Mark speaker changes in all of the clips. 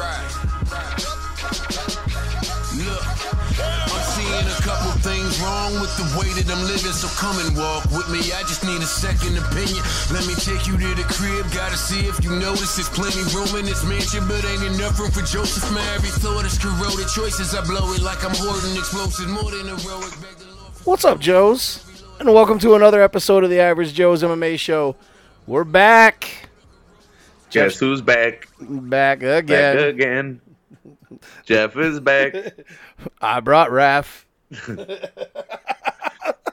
Speaker 1: Look, I'm seeing a couple things wrong with the way that I'm living, so come and walk with me. I just need a second opinion. Let me take you to the crib. Gotta see if you notice there's plenty room in this mansion, but ain't enough room for Joseph. My every thought is corroded. Choices I blow it like I'm hoarding explosives more than heroic.
Speaker 2: What's up, Joes? And welcome to another episode of the Average Joe's MMA Show. We're back.
Speaker 3: Guess who's back?
Speaker 2: Back again.
Speaker 3: Back again. Jeff is back.
Speaker 2: I brought Raph.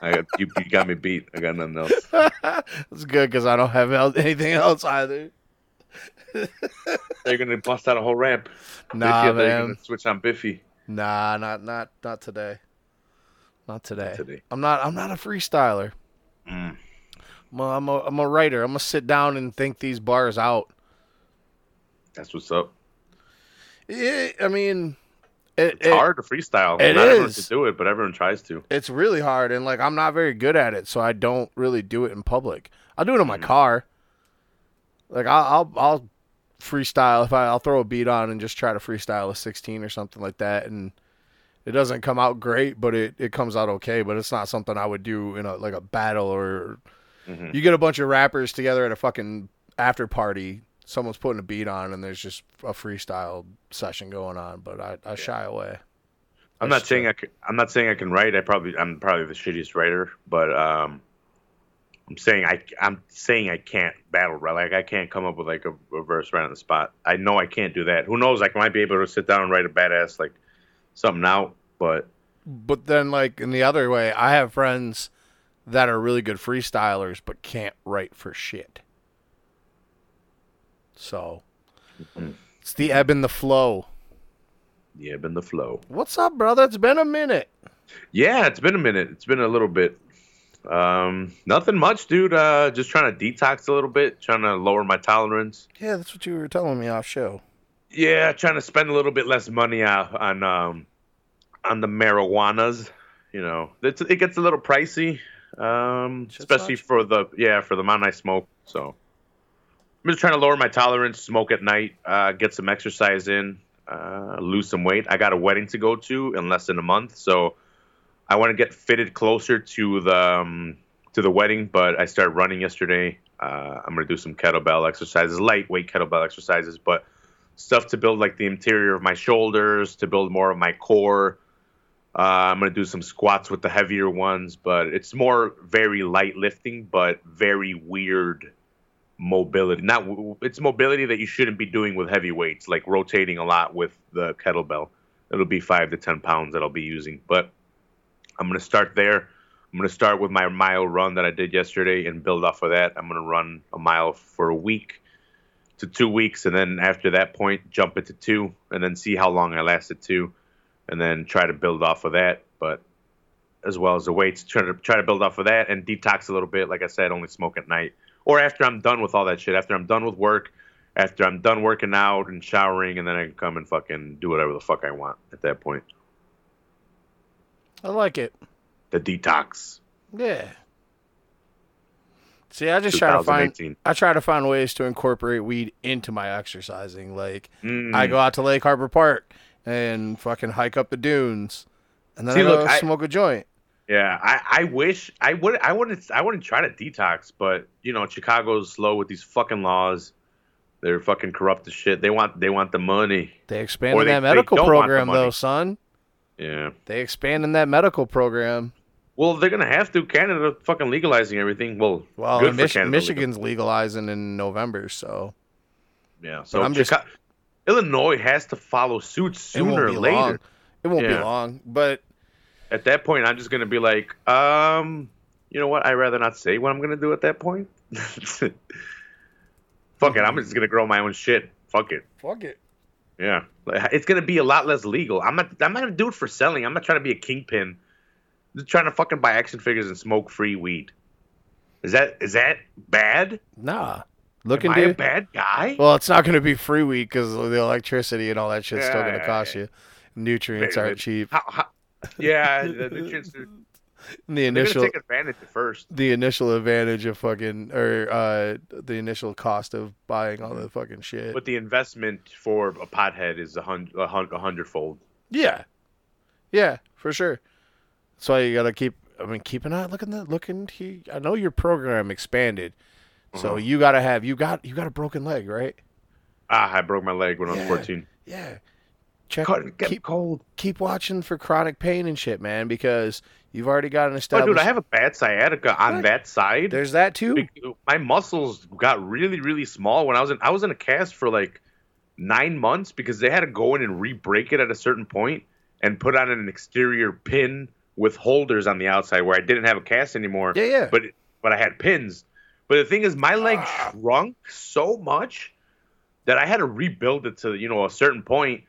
Speaker 3: I got you, you got me beat. I got nothing else.
Speaker 2: It's good because I don't have el- anything else either.
Speaker 3: They're gonna bust out a whole ramp.
Speaker 2: Nah,
Speaker 3: Biffy,
Speaker 2: man.
Speaker 3: gonna switch on Biffy.
Speaker 2: Nah, not not not today. Not today.
Speaker 3: today.
Speaker 2: I'm not. I'm not a freestyler.
Speaker 3: Mm.
Speaker 2: I'm a, I'm a, I'm a writer. I'm gonna sit down and think these bars out.
Speaker 3: That's what's up.
Speaker 2: Yeah, I mean, it,
Speaker 3: It's hard to freestyle.
Speaker 2: it
Speaker 3: Not everyone
Speaker 2: is.
Speaker 3: can do it, but everyone tries to.
Speaker 2: It's really hard, and like I'm not very good at it, so I don't really do it in public. I'll do it in my
Speaker 3: Mm.
Speaker 2: car. Like I'll I'll, I'll freestyle if I, I'll throw a beat on and just try to freestyle a 16 or something like that, and it doesn't come out great, but it, it comes out okay. But it's not something I would do in a like a battle or
Speaker 3: Mhm.
Speaker 2: you get a bunch of rappers together at a fucking after party. Someone's putting a beat on, and there's just a freestyle session going on. But I, I shy away.
Speaker 3: I'm not saying I can, I'm not saying I can write. I probably I'm probably the shittiest writer, but um, I'm saying I I'm saying I can't battle right. Like I can't come up with like a, a verse right on the spot. I know I can't do that. Who knows? Like, I might be able to sit down and write a badass like something out, but
Speaker 2: But then, like in the other way, I have friends that are really good freestylers but can't write for shit. So
Speaker 3: Mhm.
Speaker 2: it's the ebb and the flow.
Speaker 3: The ebb and the flow.
Speaker 2: What's up, brother? It's been a minute.
Speaker 3: Yeah, it's been a minute. It's been a little bit. Um, nothing much, dude. Uh, just trying to detox a little bit, trying to lower my tolerance.
Speaker 2: Yeah, that's what you were telling me off show.
Speaker 3: Yeah, trying to spend a little bit less money on on um on the marijuanas. You know, it's, it gets a little pricey, um, especially for the yeah for the amount I smoke. So I'm just trying to lower my tolerance, smoke at night, uh, get some exercise in, uh, lose some weight. I got a wedding to go to in less than a month, so I want to get fitted closer to the um, to the wedding. But I started running yesterday. Uh, I'm gonna do some kettlebell exercises, lightweight kettlebell exercises, but stuff to build like the interior of my shoulders, to build more of my core. Uh, I'm gonna do some squats with the heavier ones, but it's more very light lifting, but very weird mobility. Not it's mobility that you shouldn't be doing with heavy weights, like rotating a lot with the kettlebell. It'll be five to ten pounds that I'll be using, but I'm gonna start there. I'm gonna start with my mile run that I did yesterday and build off of that. I'm gonna run a mile for a week to two weeks, and then after that point, jump it to two, and then see how long I last at two, and then try to build off of that. But as well as the weights, try to try to build off of that and detox a little bit. Like I said, only smoke at night or after I'm done with all that shit. After I'm done with work, after I'm done working out and showering, and then I can come and fucking do whatever the fuck I want at that point.
Speaker 2: I like it.
Speaker 3: The detox.
Speaker 2: Yeah. See, I just try to find I try to find ways to incorporate weed into my exercising. Like
Speaker 3: Mm.
Speaker 2: I go out to Lake Harbor Park and fucking hike up the dunes, and then
Speaker 3: See,
Speaker 2: I go
Speaker 3: look, I-
Speaker 2: smoke a joint.
Speaker 3: Yeah, I, I wish I would I wouldn't I wouldn't try to detox, but you know Chicago's slow with these fucking laws. They're fucking corrupt as shit. They want they want the money.
Speaker 2: They expanded
Speaker 3: they-
Speaker 2: that medical
Speaker 3: don't want the
Speaker 2: program though, son.
Speaker 3: Yeah.
Speaker 2: They expanded that medical program.
Speaker 3: Well, they're gonna have to. Canada fucking legalizing everything. Well,
Speaker 2: Well,
Speaker 3: good
Speaker 2: Mich-
Speaker 3: Canada.
Speaker 2: Michigan's legalizing in November, so
Speaker 3: Yeah. So
Speaker 2: I'm just-
Speaker 3: Illinois has to follow suit
Speaker 2: it
Speaker 3: sooner
Speaker 2: won't
Speaker 3: or
Speaker 2: be
Speaker 3: later.
Speaker 2: long. It won't be long, but
Speaker 3: At that point, I'm just gonna be like, um, you know what? I'd rather not say what I'm gonna do at that point. Fuck it. I'm just gonna grow my own shit. Fuck it.
Speaker 2: fuck it.
Speaker 3: Yeah, it's gonna be a lot less legal. I'm not. I'm not gonna do it for selling. I'm not trying to be a kingpin. I'm just trying to fucking buy action figures and smoke free weed. Is that is that bad?
Speaker 2: Nah, looking
Speaker 3: Am I a
Speaker 2: to.
Speaker 3: bad guy?
Speaker 2: Well, it's not going to be free weed because the electricity and all that shit's still going to cost
Speaker 3: yeah.
Speaker 2: you. Nutrients aren't cheap.
Speaker 3: How, how, yeah, the nutrients are-
Speaker 2: the initial
Speaker 3: take advantage at first.
Speaker 2: the initial advantage of fucking or uh the initial cost of buying all the fucking shit.
Speaker 3: But the investment for a pothead is a hundred a hun- a hundredfold.
Speaker 2: yeah, yeah, for sure. That's why you gotta keep. I mean, keep an eye. Look in the look into. I know your program expanded, so
Speaker 3: Uh-huh.
Speaker 2: you gotta have you got you got a broken leg, right?
Speaker 3: Ah, I broke my leg when I was 14.
Speaker 2: Yeah. Check. Keep
Speaker 3: cold.
Speaker 2: keep watching for chronic pain and shit, man, because you've already got an
Speaker 3: Oh,
Speaker 2: established.
Speaker 3: dude, I have a bad sciatica on
Speaker 2: What?
Speaker 3: that side.
Speaker 2: There's that too.
Speaker 3: My muscles got really really small when I was in I was in a cast for like nine months because they had to go in and re-break it at a certain point and put on an exterior pin with holders on the outside where I didn't have a cast anymore.
Speaker 2: Yeah, yeah.
Speaker 3: But but I had pins. But the thing is, my leg ah. shrunk so much that I had to rebuild it to you know a certain point.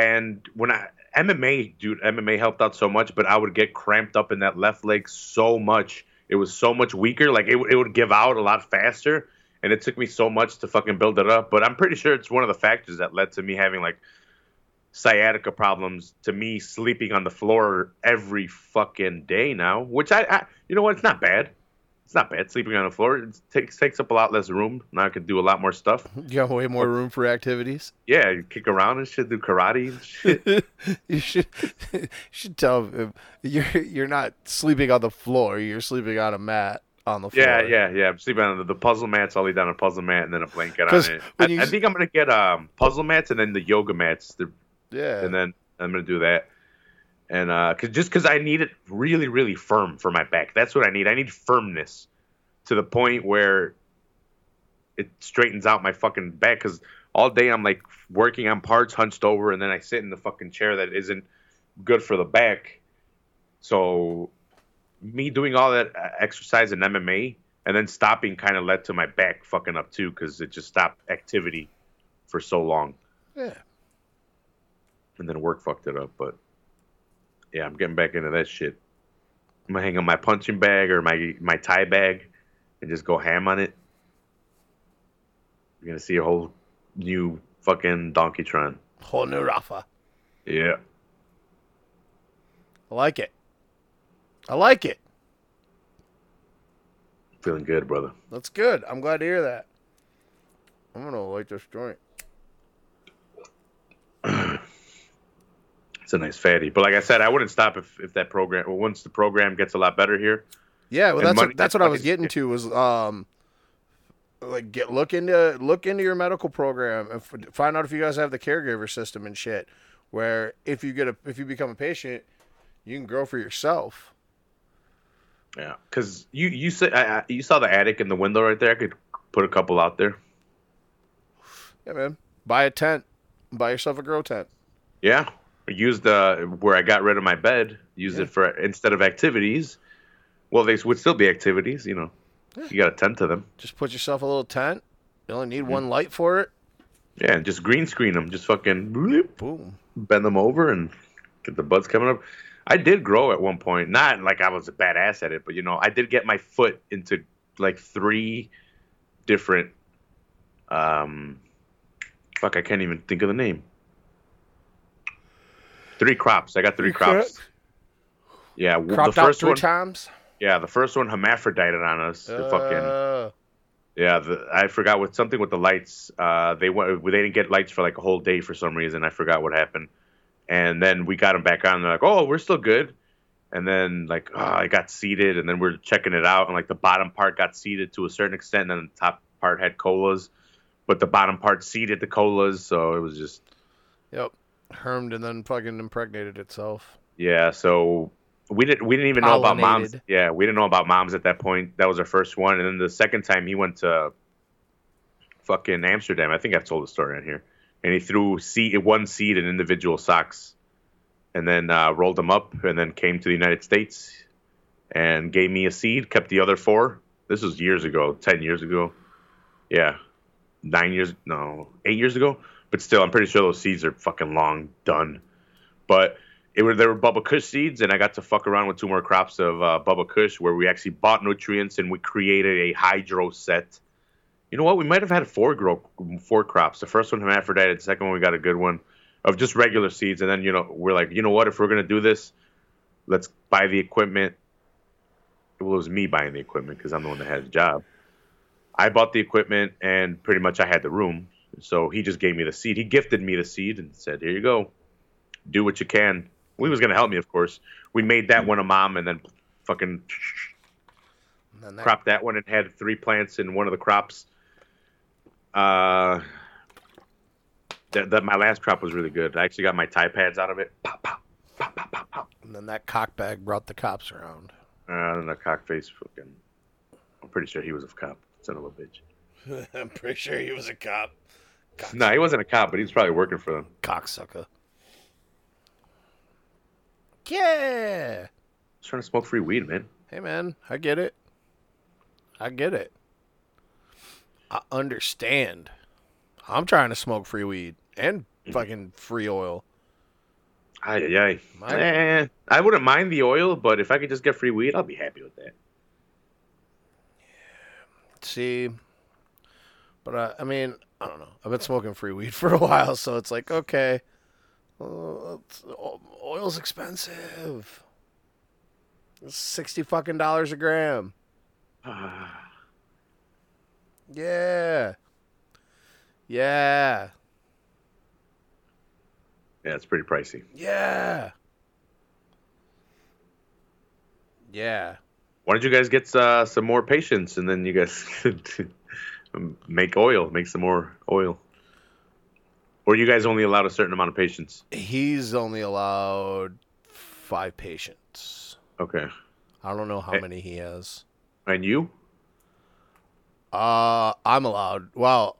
Speaker 3: And when I MMA, dude, MMA helped out so much, but I would get cramped up in that left leg so much. It was so much weaker. Like it, it would give out a lot faster, and it took me so much to fucking build it up. But I'm pretty sure it's one of the factors that led to me having like sciatica problems, to me sleeping on the floor every fucking day now. Which I, I you know what, it's not bad. It's not bad sleeping on the floor. It takes takes up a lot less room. Now I can do a lot more stuff.
Speaker 2: You got way more room for activities.
Speaker 3: Yeah, you kick around and shit, do karate and shit.
Speaker 2: you should you should tell him you're you're not sleeping on the floor. You're sleeping on a mat on the floor.
Speaker 3: Yeah, yeah, yeah. I'm sleeping on the, the puzzle mats. I'll lay down a puzzle mat and then a blanket on it. I,
Speaker 2: you-
Speaker 3: I think I'm gonna get um puzzle mats and then the yoga mats, the,
Speaker 2: yeah.
Speaker 3: and then I'm gonna do that. And uh, cause just because I need it really, really firm for my back. That's what I need. I need firmness to the point where it straightens out my fucking back. Because all day I'm like working on parts, hunched over, and then I sit in the fucking chair that isn't good for the back. So me doing all that uh, exercise in MMA and then stopping kind of led to my back fucking up too because it just stopped activity for so long
Speaker 2: yeah.
Speaker 3: and then work fucked it up. But yeah, I'm getting back into that shit. I'm gonna hang on my punching bag or my my Thai bag and just go ham on it. You're gonna see a whole new fucking Donkey Tron.
Speaker 2: Whole new Rafa.
Speaker 3: Yeah.
Speaker 2: I like it. I like it.
Speaker 3: Feeling good, brother.
Speaker 2: That's good. I'm glad to hear that. I'm gonna light this joint.
Speaker 3: It's a nice fatty. But like I said, I wouldn't stop if, if that program well, once the program gets a lot better here.
Speaker 2: Yeah, well, that's
Speaker 3: money-
Speaker 2: what, that's what I was getting to was um, like get look into look into your medical program and f- find out if you guys have the caregiver system and shit. Where if you get a if you become a patient, you can grow for yourself.
Speaker 3: Yeah, because you you said I, you saw the attic in the window right there. I could put a couple out there.
Speaker 2: Yeah, man. Buy a tent. Buy yourself a grow tent.
Speaker 3: Yeah, use the where I got rid of my bed. Use
Speaker 2: Yeah.
Speaker 3: it for instead of activities. Well, they would still be activities, you know. You got to tend to them.
Speaker 2: Just put yourself a little tent. You only
Speaker 3: Mm-hmm.
Speaker 2: need one light for it.
Speaker 3: Yeah, and just green screen them. Just fucking bloop,
Speaker 2: Boom.
Speaker 3: bend them over and get the buds coming up. I did grow at one point. Not like I was a badass at it, but you know, I did get my foot into like three different. Um, fuck, I can't even think of the name. Three crops. I got three
Speaker 2: Three
Speaker 3: crops. Yeah,
Speaker 2: Cropped
Speaker 3: the
Speaker 2: out three
Speaker 3: one.
Speaker 2: times.
Speaker 3: Yeah, the first one hermaphrodited on us. The fucking
Speaker 2: Uh,
Speaker 3: yeah. The, I forgot what something with the lights. Uh, they went. They didn't get lights for like a whole day for some reason. I forgot what happened. And then we got them back on. They're like, "Oh, we're still good." And then like, oh, I got seeded, and then we're checking it out, and like the bottom part got seeded to a certain extent, and then the top part had colas, but the bottom part seeded the colas, so it was just
Speaker 2: yep. Hermed and then fucking impregnated itself.
Speaker 3: Yeah, so we didn't we didn't even know about moms. Yeah, we didn't know about moms at that point. That was our first one, and then the second time he went to fucking Amsterdam. I think I've told the story on here, and he threw seed one seed in individual socks, and then uh, rolled them up, and then came to the United States and gave me a seed. Kept the other four. This was years ago, ten years ago. Yeah, nine years, no, eight years ago. But still, I'm pretty sure those seeds are fucking long done. But it were there were Bubba Kush seeds, and I got to fuck around with two more crops of uh, Bubba Kush, where we actually bought nutrients and we created a hydro set. You know what? We might have had four grow four crops. The first one hermaphrodite. The second one we got a good one of just regular seeds, and then you know we're like, you know what? If we're gonna do this, let's buy the equipment well, it was me buying the equipment because I'm the one that had the job. I bought the equipment and pretty much I had the room. So he just gave me the seed. He gifted me the seed and said, "Here you go, do what you can." Well, he was gonna help me, of course. We made that one a mom and then fucking
Speaker 2: And then that-
Speaker 3: cropped that one and had three plants in one of the crops. Uh, that, that my last crop was really good. I actually got my Thai pads out of it. Pop, pop, pop, pop, pop, pop.
Speaker 2: and then that cockbag brought the cops around.
Speaker 3: Uh, and the cockface fucking. I'm pretty sure he was a cop. Son of a bitch.
Speaker 2: I'm pretty sure he was a cop.
Speaker 3: No, he wasn't a cop, but he was probably working for them.
Speaker 2: Cocksucker. Yeah.
Speaker 3: He's trying to smoke free weed, man.
Speaker 2: Hey man, I get it. I get it. I understand. I'm trying to smoke free weed and fucking free oil.
Speaker 3: Ay, ay, ay.
Speaker 2: My-
Speaker 3: Eh, I wouldn't mind the oil, but if I could just get free weed, I'll be happy with that.
Speaker 2: See, but uh, I mean, I don't know. I've been smoking free weed for a while, so it's like okay, uh, it's- oil's expensive. It's sixty fucking dollars a gram. Yeah, yeah,
Speaker 3: Yeah, it's pretty pricey.
Speaker 2: yeah, yeah.
Speaker 3: Why don't you guys get uh, some more patients and then you guys make oil, make some more oil? Or you guys only allowed a certain amount of patients?
Speaker 2: He's only allowed five patients.
Speaker 3: Okay.
Speaker 2: I don't know how many he has.
Speaker 3: And you?
Speaker 2: Uh, I'm allowed. Well,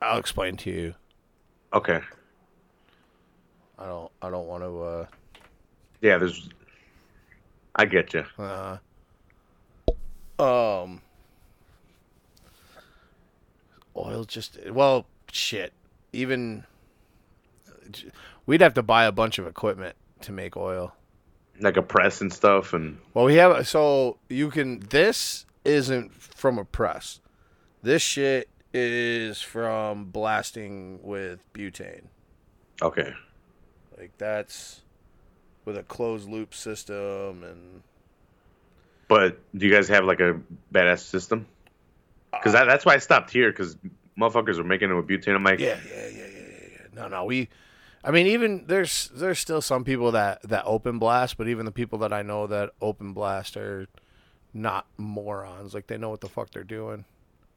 Speaker 2: I'll explain to you.
Speaker 3: Okay.
Speaker 2: I don't. I don't want to. Uh...
Speaker 3: Yeah, there's. I get you.
Speaker 2: Uh, um, oil just. Well, shit. Even we'd have to buy a bunch of equipment to make oil.
Speaker 3: Like a press and stuff, and
Speaker 2: Well, we have so you can. This isn't from a press. This shit is from blasting with butane.
Speaker 3: okay.
Speaker 2: Like that's with a closed loop system and
Speaker 3: But do you guys have like a badass system? Because that, that's why I stopped here. Because motherfuckers were making it with butane. I'm like,
Speaker 2: yeah, yeah, yeah, yeah, yeah, yeah. No, no, we. I mean, even there's there's still some people that that open blast, but even the people that I know that open blast are not morons. Like they know what the fuck they're doing.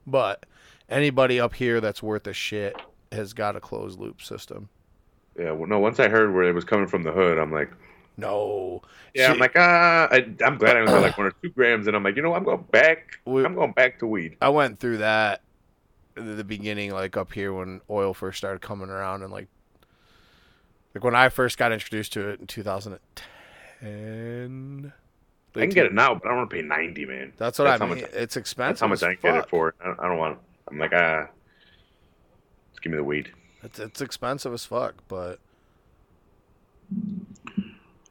Speaker 2: But anybody up here that's worth a shit has got a closed loop system.
Speaker 3: yeah. Well, no. Once I heard where it was coming from the hood, I'm like,
Speaker 2: No.
Speaker 3: yeah.
Speaker 2: See,
Speaker 3: I'm like, ah. I, I'm glad I only got like one or two grams, and I'm like, you know, I'm going back.
Speaker 2: We-
Speaker 3: I'm going back to weed.
Speaker 2: I went through that the beginning, like up here when oil first started coming around, and like, like when I first got introduced to it in 2010.
Speaker 3: I can get it now, but I don't want to pay ninety, man.
Speaker 2: That's what
Speaker 3: That's
Speaker 2: I mean.
Speaker 3: much-
Speaker 2: it's expensive.
Speaker 3: That's how much I can get it for. I don't, I don't want. I'm like, ah. Just give me the weed.
Speaker 2: It's, it's expensive as fuck, but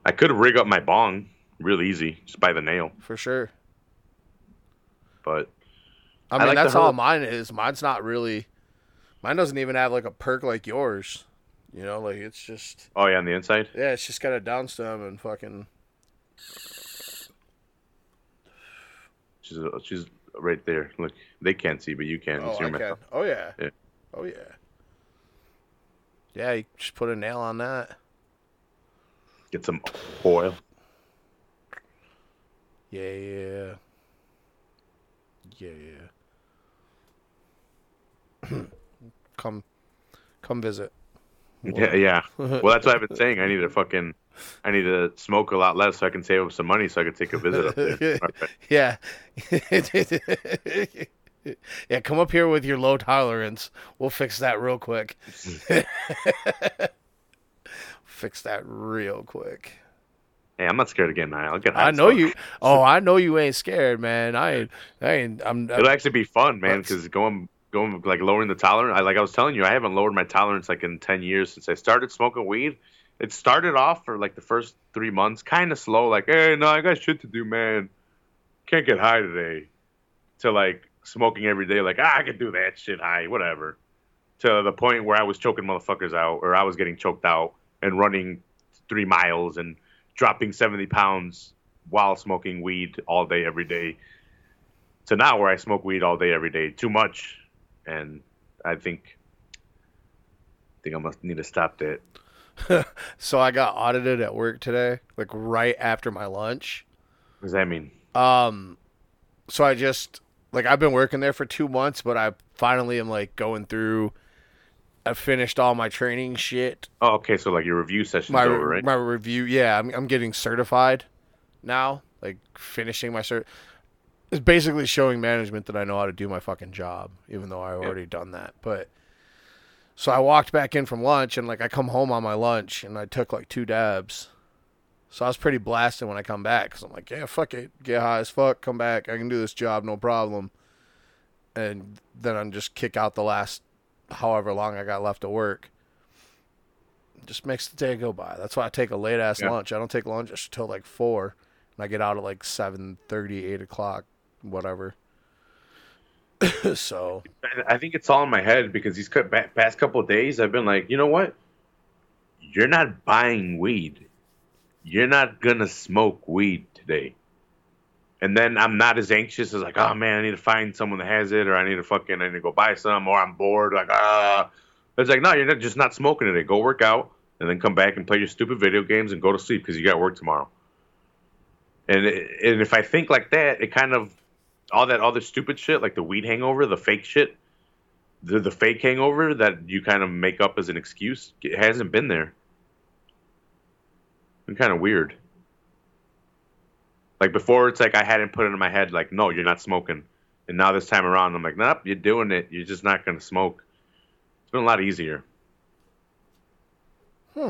Speaker 3: I could rig up my bong real easy, just by the nail.
Speaker 2: for sure.
Speaker 3: But
Speaker 2: I
Speaker 3: I
Speaker 2: mean,
Speaker 3: like
Speaker 2: that's all mine is. Mine's not really. Mine doesn't even have like a perk like yours. You know, like it's just
Speaker 3: oh yeah, on the inside.
Speaker 2: yeah, it's just got a down stem and fucking
Speaker 3: She's uh, she's right there. Look, they can't see, but you can.
Speaker 2: Oh, I
Speaker 3: mouth.
Speaker 2: can. Oh yeah.
Speaker 3: Yeah.
Speaker 2: Oh yeah. Yeah, you just put a nail on that.
Speaker 3: Get some oil.
Speaker 2: Yeah, yeah. Yeah, yeah. come come visit.
Speaker 3: Yeah, yeah. Well, that's what I've been saying. I need to fucking, I need to smoke a lot less so I can save up some money so I can take a visit up there.
Speaker 2: Yeah. yeah, come up here with your low tolerance. We'll fix that real quick. Fix that real quick.
Speaker 3: Hey, I'm not scared of getting high. I'll get high.
Speaker 2: I know you. Oh, I know you ain't scared, man. I ain't. I ain't. I'm.
Speaker 3: It'll actually be fun, man. Because going, going like lowering the tolerance. I like I was telling you, I haven't lowered my tolerance like in ten years since I started smoking weed. It started off for like the first three months, kind of slow. Like, hey, no, I got shit to do, man. Can't get high today. To like smoking every day, like ah, I can do that shit high, whatever. To the point where I was choking motherfuckers out, or I was getting choked out and running three miles and dropping seventy pounds while smoking weed all day every day to now where I smoke weed all day every day too much, and I think I think I must need to stop that.
Speaker 2: So I got audited at work today, like right after my lunch.
Speaker 3: What does that mean?
Speaker 2: Um, so I just like I've been working there for two months, but I finally am like going through. I finished all my training shit.
Speaker 3: Oh, okay. So like your review session's
Speaker 2: My
Speaker 3: over, right?
Speaker 2: my review, yeah, I'm I'm getting certified now. Like finishing my cert. It's basically showing management that I know how to do my fucking job, even though I've
Speaker 3: Yeah.
Speaker 2: already done that. But so I walked back in from lunch, and like I come home on my lunch, and I took like two dabs. So I was pretty blasted when I come back because I'm like, yeah, fuck it, get high as fuck, come back, I can do this job, no problem. And then I'm just kick out the last however long I got left to work. Just makes the day go by. That's why I take a late ass
Speaker 3: Yeah.
Speaker 2: lunch. I don't take lunch until like four, and I get out at like seven thirty, eight o'clock, whatever. so
Speaker 3: I- I think it's all in my head because these past couple of days I've been like, you know what? You're not buying weed. You're not gonna smoke weed today. And then I'm not as anxious as like, oh man, I need to find someone that has it, or I need to fucking, I need to go buy some, or I'm bored. Like, ah, it's like, no, you're not, just not smoking today. Go work out, and then come back and play your stupid video games and go to sleep because you got work tomorrow. And it, and if I think like that, it kind of all that other stupid shit, like the weed hangover, the fake shit, the the fake hangover that you kind of make up as an excuse, it hasn't been there. Been kind of weird. Like before, it's like I hadn't put it in my head, like, no, you're not smoking. And now this time around, I'm like, nope, you're doing it. You're just not gonna smoke. It's been a lot easier.
Speaker 2: Hmm.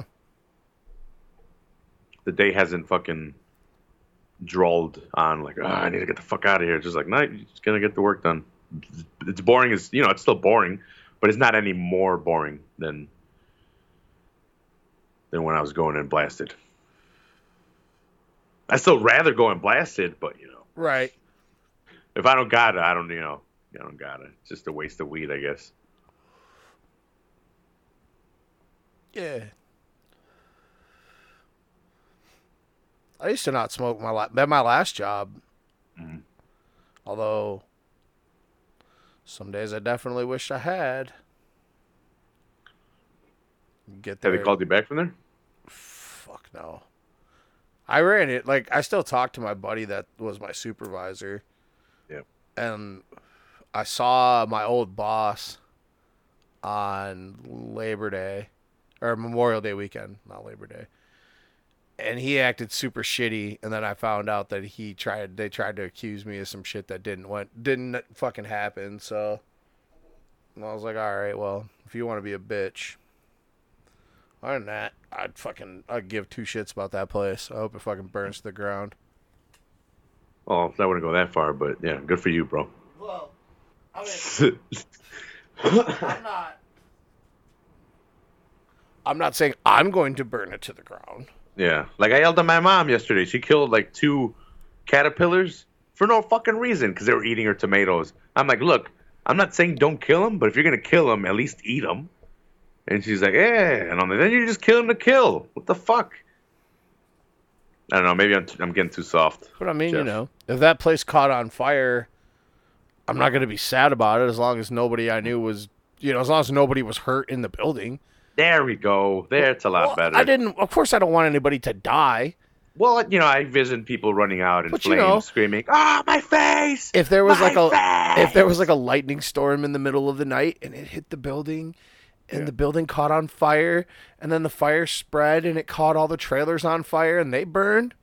Speaker 3: The day hasn't fucking drawled on like, oh, I need to get the fuck out of here. It's just like, no, you're just gonna get the work done. It's boring as you know, it's still boring, but it's not any more boring than than when I was going and blasted. I still rather go in blasted, but you know,
Speaker 2: right.
Speaker 3: if I don't got it, I don't, you know, I don't got it. It's just a waste of weed, I guess.
Speaker 2: Yeah. I used to not smoke my la- at my last job.
Speaker 3: Mhm.
Speaker 2: Although some days I definitely wish I had. Get
Speaker 3: Have they called you back from there?
Speaker 2: Fuck no. I ran it like I still talk to my buddy that was my supervisor.
Speaker 3: Yep.
Speaker 2: And I saw my old boss on Labor Day or Memorial Day weekend, not Labor Day. And he acted super shitty and then I found out that he tried they tried to accuse me of some shit that didn't went didn't fucking happen, so and I was like, "All right, well, if you want to be a bitch, other than that, I'd fucking I'd give two shits about that place. I hope it fucking burns to the ground.
Speaker 3: Oh, I wouldn't go that far, but yeah, good for you, bro.
Speaker 2: Well, I mean, I'm not. I'm not saying I'm going to burn it to the ground.
Speaker 3: yeah, like I yelled at my mom yesterday. She killed like two caterpillars for no fucking reason because they were eating her tomatoes. I'm like, look, I'm not saying don't kill them, but if you're gonna kill them, at least eat them. And she's like, yeah, and I'm like, then you just kill him to kill. What the fuck? I don't know. Maybe I'm, I'm getting too soft.
Speaker 2: But I mean, you know, if that place caught on fire, I'm not going to be sad about it as long as nobody I knew was, you know, as long as nobody was hurt in the building.
Speaker 3: There we go. There, it's a lot
Speaker 2: Well,
Speaker 3: better.
Speaker 2: I didn't. Of course, I don't want anybody to die.
Speaker 3: Well, you know, I vision people running out in
Speaker 2: But you
Speaker 3: flames,
Speaker 2: know-
Speaker 3: screaming, "Ah, my face!"
Speaker 2: If there was like a
Speaker 3: face!
Speaker 2: if there was like a lightning storm in the middle of the night and it hit the building and
Speaker 3: Yeah.
Speaker 2: the building caught on fire and then the fire spread and it caught all the trailers on fire and they burned.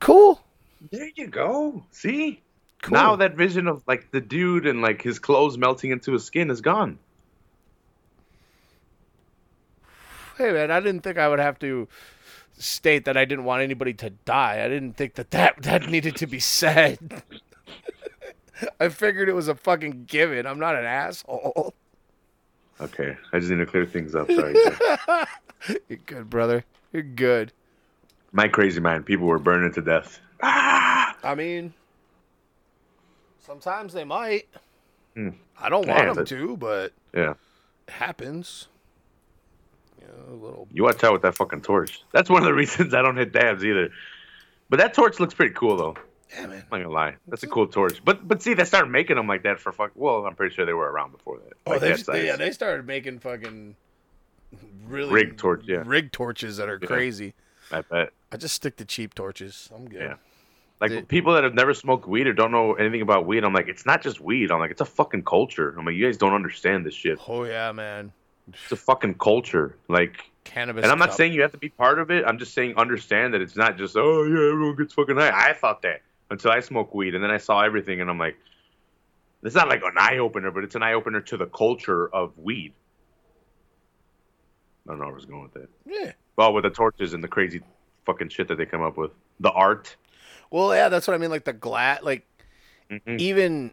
Speaker 2: Cool.
Speaker 3: There you go. See,
Speaker 2: Cool.
Speaker 3: now that vision of like the dude and like his clothes melting into his skin is gone.
Speaker 2: Hey man, I didn't think I would have to state that I didn't want anybody to die. I didn't think that that, that needed to be said. I figured it was a fucking given. I'm not an asshole.
Speaker 3: Okay, I just need to clear things up. Sorry,
Speaker 2: You're good, brother. You're good.
Speaker 3: my crazy mind. People were burning to death. Ah!
Speaker 2: I mean, sometimes they might.
Speaker 3: Hmm.
Speaker 2: I don't
Speaker 3: Yeah,
Speaker 2: want them
Speaker 3: but-
Speaker 2: to, but
Speaker 3: Yeah,
Speaker 2: it happens. You know, little.
Speaker 3: you watch out with that fucking torch. That's one of the reasons I don't hit dabs either. But that torch looks pretty cool though.
Speaker 2: Yeah, man.
Speaker 3: I'm not gonna lie, that's a cool torch. But but see, they started making them like that for fuck. Well, I'm pretty sure they were around before that.
Speaker 2: Oh,
Speaker 3: Like
Speaker 2: they,
Speaker 3: that
Speaker 2: yeah, they started making fucking really
Speaker 3: Rig torch, yeah.
Speaker 2: rig torches that are
Speaker 3: Yeah.
Speaker 2: crazy.
Speaker 3: I bet.
Speaker 2: I just stick to cheap torches. I'm good.
Speaker 3: Yeah. Like
Speaker 2: They-
Speaker 3: people that have never smoked weed or don't know anything about weed, I'm like, it's not just weed. I'm like, it's a fucking culture. I'm like, you guys don't understand this shit.
Speaker 2: Oh yeah, man.
Speaker 3: It's a fucking culture. Like,
Speaker 2: Cannabis.
Speaker 3: and I'm not
Speaker 2: cup.
Speaker 3: saying you have to be part of it. I'm just saying understand that it's not just oh yeah, everyone gets fucking high. I thought that until I smoked weed, and then I saw everything, and I'm like, it's not like an eye opener, but it's an eye opener to the culture of weed. I don't know where I was going with that.
Speaker 2: Yeah.
Speaker 3: Well, with the torches and the crazy fucking shit that they come up with, the art.
Speaker 2: Well, yeah, that's what I mean. Like the glass, like
Speaker 3: Mhm.
Speaker 2: even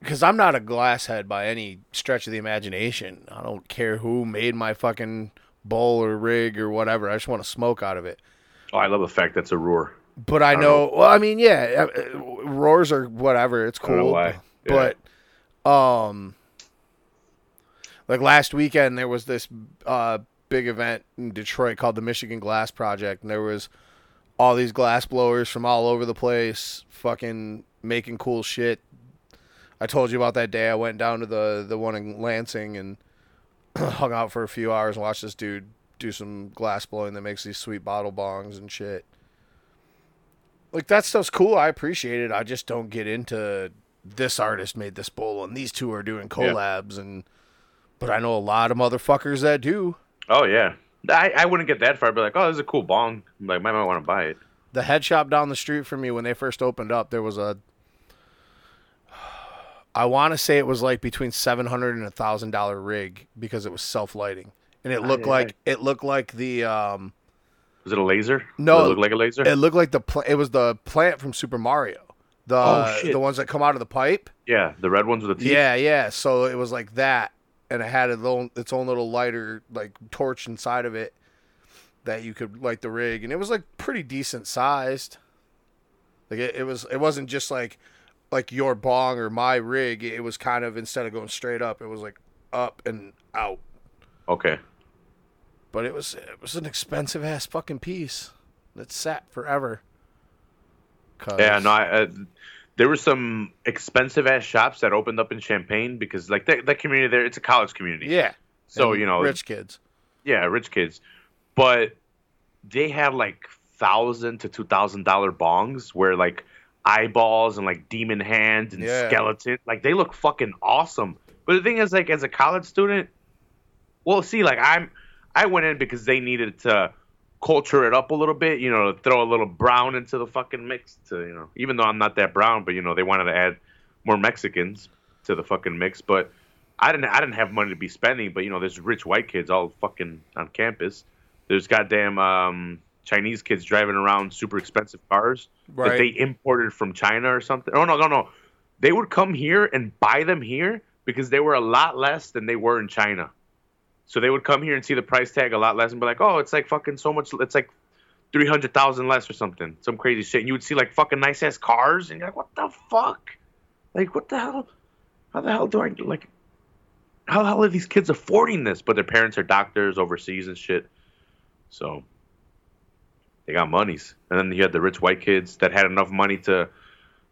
Speaker 2: because I'm not a glass head by any stretch of the imagination. I don't care who made my fucking bowl or rig or whatever. I just want to smoke out of it.
Speaker 3: Oh, I love the fact that's a ROOR.
Speaker 2: But I
Speaker 3: don't
Speaker 2: know, well, I mean, yeah, uh, ROORs or whatever. It's
Speaker 3: I know
Speaker 2: cool.
Speaker 3: Yeah.
Speaker 2: But, um, like last weekend, there was this uh, big event in Detroit called the Michigan Glass Project, and there was all these glass blowers from all over the place, fucking making cool shit. I told you about that day. I went down to the the one in Lansing and hung out for a few hours and watched this dude do some glass blowing that makes these sweet bottle bongs and shit. Like that stuff's cool. I appreciate it. I just don't get into this artist made this bowl and these two are doing collabs and but I know a lot of motherfuckers that do.
Speaker 3: Oh yeah, I, I wouldn't get that far. I'd be like, oh, this is a cool bong. I'm like, I might want to buy it.
Speaker 2: The head shop down the street from me when they first opened up, there was a I want to say it was like between seven hundred and a thousand dollar rig because it was self lighting, and it looked
Speaker 3: Aye,
Speaker 2: like it looked like the um
Speaker 3: Was it a laser?
Speaker 2: No,
Speaker 3: Did it looked like a laser.
Speaker 2: it looked like the pl- it was the plant from Super Mario, the
Speaker 3: Oh,
Speaker 2: the ones that come out of the pipe.
Speaker 3: yeah, the red ones with the teeth.
Speaker 2: Yeah, yeah. So it was like that, and it had its own, its own little lighter, like torch inside of it that you could light the rig, and it was like pretty decent sized. Like it, it was, it wasn't just like like your bong or my rig. It was kind of instead of going straight up, it was like up and out.
Speaker 3: Okay.
Speaker 2: But it was it was an expensive ass fucking piece that sat forever. 'Cause-
Speaker 3: Yeah, no, I, uh, there were some expensive ass shops that opened up in Champaign because like that, that community there, it's a college community.
Speaker 2: yeah.
Speaker 3: So
Speaker 2: And
Speaker 3: you know,
Speaker 2: rich kids.
Speaker 3: yeah, rich kids, but they had like thousand to two thousand dollar bongs where like eyeballs and like demon hands and
Speaker 2: Yeah.
Speaker 3: skeleton, like they look fucking awesome. But the thing is, like as a college student, well, see, like I'm, I went in because they needed to culture it up a little bit, you know, throw a little brown into the fucking mix to, you know, even though I'm not that brown, but you know, they wanted to add more Mexicans to the fucking mix, but I didn't I didn't have money to be spending, but you know, there's rich white kids all fucking on campus. There's goddamn um Chinese kids driving around super expensive cars that they imported from China or something. Oh no, no, no. They would come here and buy them here because they were a lot less than they were in China. So they would come here and see the price tag a lot less and be like, "Oh, it's like fucking so much. It's like three hundred thousand less or something, some crazy shit." And you would see like fucking nice ass cars, and you're like, "What the fuck? Like, what the hell? How the hell do I like? How the hell are these kids affording this?" But their parents are doctors overseas and shit, so they got monies. And then you had the rich white kids that had enough money to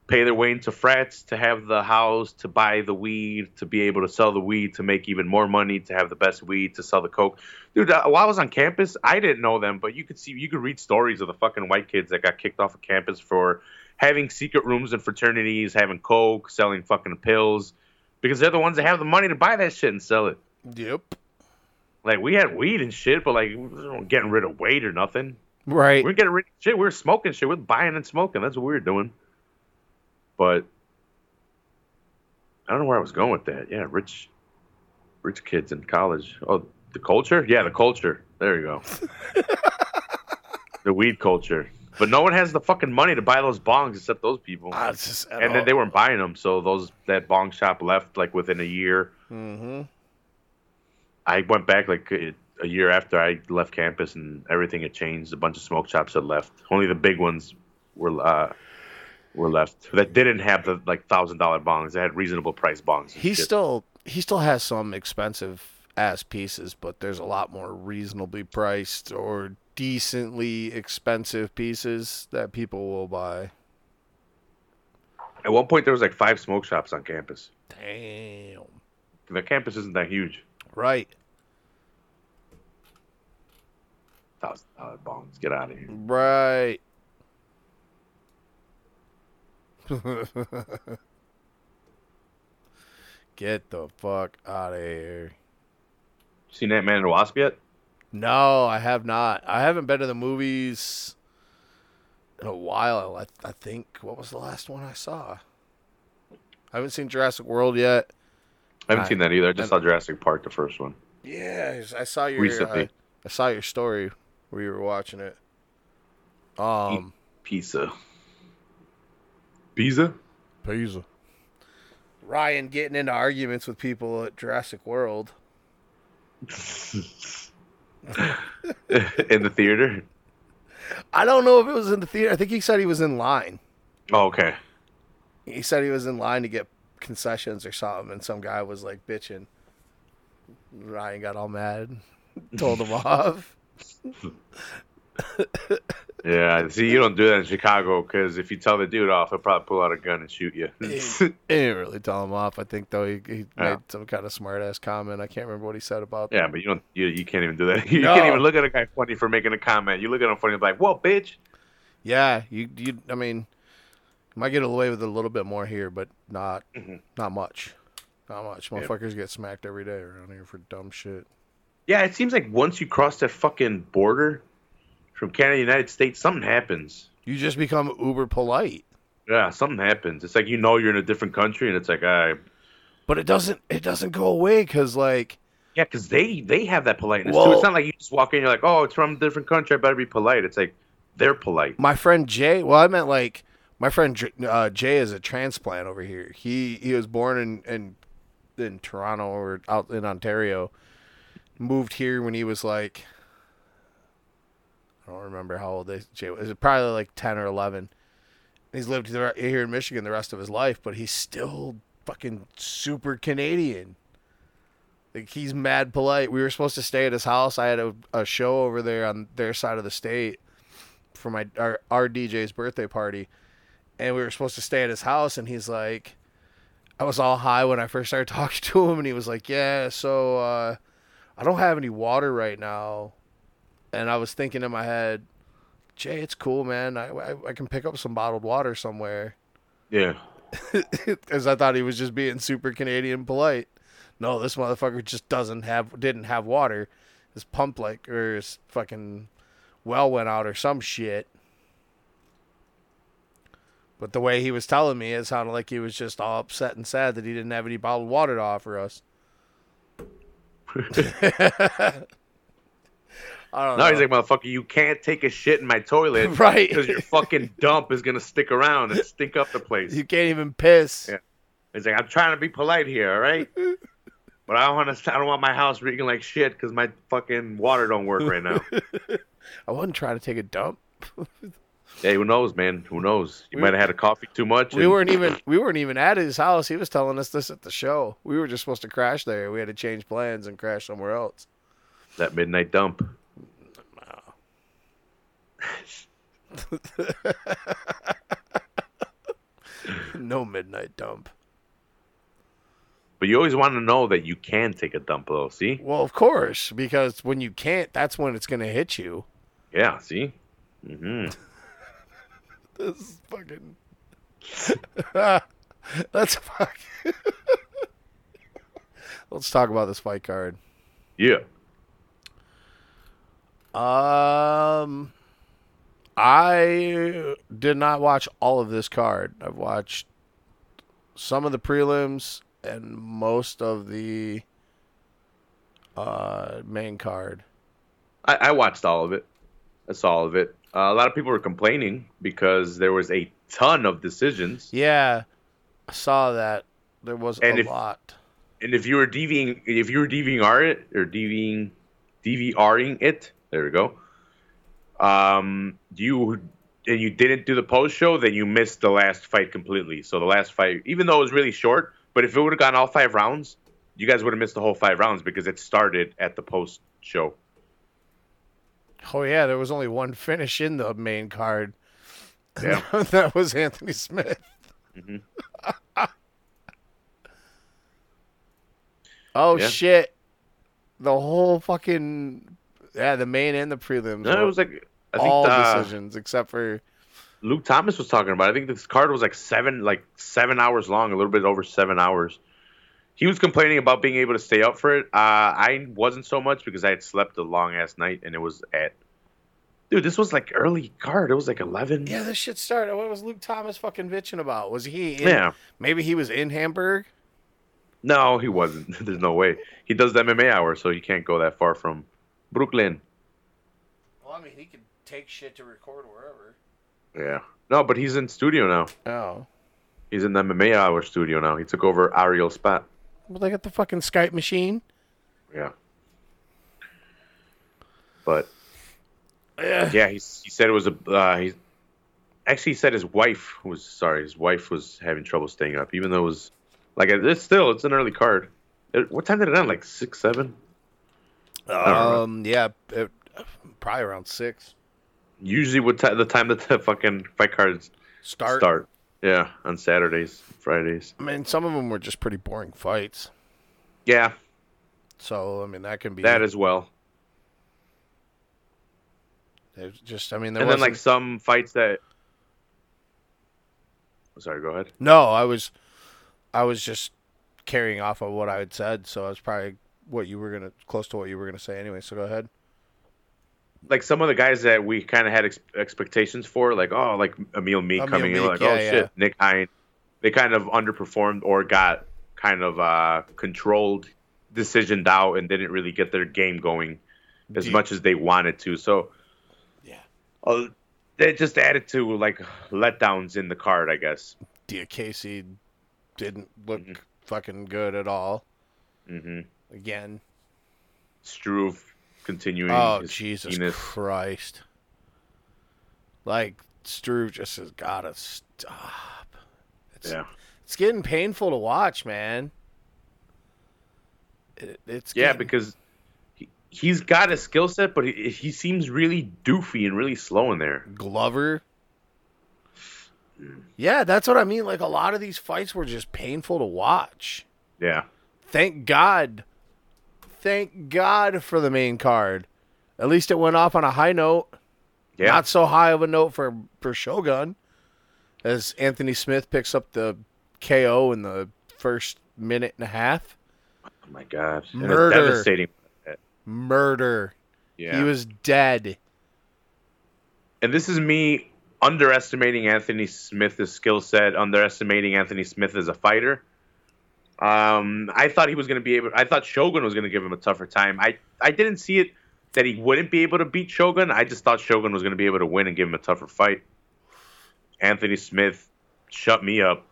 Speaker 3: pay their way into frats to have the house to buy the weed to be able to sell the weed to make even more money to have the best weed to sell the coke dude while i was on campus i didn't know them but you could see you could read stories of the fucking white kids that got kicked off of campus for having secret rooms and fraternities having coke selling fucking pills because they're the ones that have the money to buy that shit and sell it
Speaker 2: Yep.
Speaker 3: like we had weed and shit but like we weren't getting rid of weight or nothing
Speaker 2: Right.
Speaker 3: we're getting rid of shit. We were smoking shit. we're buying and smoking. That's what we were doing. But I don't know where I was going with that. Yeah, rich, rich kids in college. Oh, the culture. Yeah, the culture. There you go. the weed culture. But no one has the fucking money to buy those bongs except those people.
Speaker 2: Ah, just,
Speaker 3: and then they weren't buying them, so those that bong shop left like within a year.
Speaker 2: Mm-hmm.
Speaker 3: I went back like a a year after I left campus, and everything had changed. A bunch of smoke shops had left. Only the big ones were uh, were left that didn't have the like thousand dollar bongs. They had reasonable price bongs.
Speaker 2: He
Speaker 3: shit.
Speaker 2: still he still has some expensive ass pieces, but there's a lot more reasonably priced or decently expensive pieces that people will buy.
Speaker 3: At one point, there was like five smoke shops on campus.
Speaker 2: Damn.
Speaker 3: The campus isn't that huge.
Speaker 2: Right.
Speaker 3: Thousand dollar bongs. Get out of here.
Speaker 2: Right. Get the fuck out of here.
Speaker 3: Seen Ant Man and the Wasp yet?
Speaker 2: No, I have not. I haven't been to the movies in a while. I, I think what was the last one I saw? I haven't seen Jurassic World yet.
Speaker 3: I haven't
Speaker 2: I-
Speaker 3: seen that either. I just
Speaker 2: and-
Speaker 3: saw Jurassic Park, the first one.
Speaker 2: Yeah, I saw your
Speaker 3: Recently.
Speaker 2: uh, I saw your story where you were watching it. Um,
Speaker 3: Pizza. Pizza?
Speaker 2: Pizza. Ryan getting into arguments with people at Jurassic World.
Speaker 3: in the theater?
Speaker 2: I don't know if it was in the theater. I think he said he was in line.
Speaker 3: Oh, okay.
Speaker 2: He said he was in line to get concessions or something, and some guy was like bitching. Ryan got all mad, told him off.
Speaker 3: Yeah, see, you don't do that in Chicago because if you tell the dude off, he'll probably pull out a gun and shoot you.
Speaker 2: He didn't really tell him off. I think though he, he
Speaker 3: Yeah.
Speaker 2: made some kind of smart ass comment. I can't remember what he said about.
Speaker 3: yeah, but you don't. You, you can't even do that. You
Speaker 2: No.
Speaker 3: can't even look at a guy funny for making a comment. You look at him funny, like, "Whoa, bitch!"
Speaker 2: Yeah, you you. I mean, might get away with a little bit more here, but not
Speaker 3: Mhm.
Speaker 2: not much. Not much.
Speaker 3: Yeah.
Speaker 2: Motherfuckers get smacked every day around here for dumb shit.
Speaker 3: Yeah, it seems like once you cross that fucking border from Canada, United States, something happens.
Speaker 2: You just become uber polite.
Speaker 3: Yeah, something happens. It's like you know you're in a different country, and it's like, uh,
Speaker 2: But it doesn't it doesn't go away because like
Speaker 3: yeah, because they they have that politeness too. It's not like you just walk in, you're like, oh, it's from a different country, I better be polite. It's like they're polite.
Speaker 2: my friend Jay. Well, I meant like my friend uh, Jay is a transplant over here. He he was born in in, in Toronto or out in Ontario. Moved here when he was like I don't remember how old they, Jay was. Probably like ten or eleven. He's lived here in Michigan the rest of his life, but he's still fucking super Canadian. Like he's mad polite. We were supposed to stay at his house. I had a, a show over there on their side of the state for my our, our DJ's birthday party, and we were supposed to stay at his house. And he's like, I was all high when I first started talking to him, and he was like, "Yeah, so uh, I don't have any water right now." And I was thinking in my head, Jay, it's cool, man. I I, I can pick up some bottled water somewhere,
Speaker 3: Yeah.
Speaker 2: because I thought he was just being super Canadian polite. No, this motherfucker just doesn't have didn't have water. His pump like or his fucking well went out or some shit. But the way he was telling me, it sounded like he was just all upset and sad that he didn't have any bottled water to offer us. I don't
Speaker 3: No,
Speaker 2: know.
Speaker 3: he's like, motherfucker, you can't take a shit in my toilet
Speaker 2: Right.
Speaker 3: because your fucking dump is gonna stick around and stink up the place.
Speaker 2: you can't even piss.
Speaker 3: Yeah. He's like, I'm trying to be polite here, all right? But I don't want to. I don't want my house reeking like shit because my fucking water don't work right now.
Speaker 2: I wasn't trying to take a dump.
Speaker 3: hey, who knows, man? Who knows? You
Speaker 2: We-
Speaker 3: might have had a coffee too much.
Speaker 2: We
Speaker 3: and-
Speaker 2: weren't even we weren't even at his house. He was telling us this at the show. We were just supposed to crash there. We had to change plans and crash somewhere else.
Speaker 3: that midnight dump.
Speaker 2: No midnight dump.
Speaker 3: But you always want to know that you can take a dump, though. See?
Speaker 2: Well, of course, because when you can't, that's when it's gonna hit you.
Speaker 3: Yeah. See? hmm
Speaker 2: This is fucking. That's fuck. Let's talk about this fight card.
Speaker 3: Yeah.
Speaker 2: Um, I did not watch all of this card. I've watched some of the prelims and most of the uh main card.
Speaker 3: I, I watched all of it. That's all of it. Uh, a lot of people were complaining because there was a ton of decisions.
Speaker 2: Yeah, I saw that. There was
Speaker 3: And
Speaker 2: a
Speaker 3: if-
Speaker 2: lot.
Speaker 3: And if you were DVing, if you were DVR it or DVing, DVRing it, there we go. Um, you and you didn't do the post show, then you missed the last fight completely. So the last fight, even though it was really short, but if it would have gone all five rounds, you guys would have missed the whole five rounds because it started at the post show.
Speaker 2: Oh yeah, there was only one finish in the main card.
Speaker 3: Yeah.
Speaker 2: that was Anthony Smith.
Speaker 3: Mhm.
Speaker 2: oh
Speaker 3: Yeah.
Speaker 2: shit! The whole fucking yeah, the main and the prelims.
Speaker 3: No, it was like I think
Speaker 2: all
Speaker 3: uh,
Speaker 2: decisions except for
Speaker 3: Luke Thomas was talking about. I think this card was like seven, like seven hours long, a little bit over seven hours. He was complaining about being able to stay up for it. Uh, I wasn't so much because I had slept a long ass night, and it was at. Dude, this was like early card. It was like eleven.
Speaker 2: yeah, this shit started. What was Luke Thomas fucking bitching about? Was he? In,
Speaker 3: Yeah.
Speaker 2: Maybe he was in Hamburg.
Speaker 3: No, he wasn't. There's no way. He does the MMA hour, so he can't go that far from Brooklyn.
Speaker 2: Well, I mean, he could take shit to record wherever.
Speaker 3: Yeah. No, but he's in studio now.
Speaker 2: Oh,
Speaker 3: He's in the MMA hour studio now. He took over Ariel's spot.
Speaker 2: well, they got the fucking Skype machine.
Speaker 3: Yeah. But
Speaker 2: Yeah.
Speaker 3: yeah, he he said it was a uh, he actually he said his wife was sorry, his wife was having trouble staying up, even though it was like it's still it's an early card. It, what time did it end? Like six, seven.
Speaker 2: Um. Yeah. It, probably around six.
Speaker 3: Usually, what ti the time that the fucking fight cards
Speaker 2: Start.
Speaker 3: start? Yeah, on Saturdays, Fridays.
Speaker 2: I mean, some of them were just pretty boring fights.
Speaker 3: Yeah,
Speaker 2: So I mean, that can be
Speaker 3: that as well.
Speaker 2: There's just. I mean, there
Speaker 3: And then like some fights that. Sorry, go ahead.
Speaker 2: No, I was, I was just carrying off of what I had said. So I was probably what you were gonna close to what you were gonna say anyway. So go ahead.
Speaker 3: like some of the guys that we kind of had ex- expectations for, like oh, like Emil Meek
Speaker 2: Emil
Speaker 3: coming in, like
Speaker 2: yeah,
Speaker 3: oh
Speaker 2: yeah.
Speaker 3: shit, Nick Hein, they kind of underperformed or got kind of uh, controlled, decisioned out, and didn't really get their game going as much as they wanted to. So
Speaker 2: Yeah.
Speaker 3: uh, they just added to like letdowns in the card, I guess.
Speaker 2: Diakiese didn't look
Speaker 3: Mhm.
Speaker 2: fucking good at all.
Speaker 3: hmm
Speaker 2: Again.
Speaker 3: Struve continuing.
Speaker 2: Oh Jesus
Speaker 3: penis.
Speaker 2: Christ! Like Struve just has gotta stop. It's,
Speaker 3: Yeah.
Speaker 2: it's getting painful to watch, man. It, it's
Speaker 3: Yeah,
Speaker 2: getting-
Speaker 3: because he, he's got a skill set, but he, he seems really doofy and really slow in there.
Speaker 2: Glover. Hmm. Yeah, that's what I mean. Like a lot of these fights were just painful to watch.
Speaker 3: Yeah.
Speaker 2: Thank God. Thank God for the main card. At least it went off on a high note.
Speaker 3: Yeah.
Speaker 2: Not so high of a note for, for Shogun. As Anthony Smith picks up the KO in the first minute and a half.
Speaker 3: Oh my god.
Speaker 2: Murder.
Speaker 3: Devastating.
Speaker 2: Murder.
Speaker 3: Yeah.
Speaker 2: He was dead.
Speaker 3: and this is me underestimating Anthony Smith's skill set, underestimating Anthony Smith as a fighter. Um, I thought he was going to be able. I thought Shogun was going to give him a tougher time. I I didn't see it that he wouldn't be able to beat Shogun. I just thought Shogun was going to be able to win and give him a tougher fight. Anthony Smith shut me up.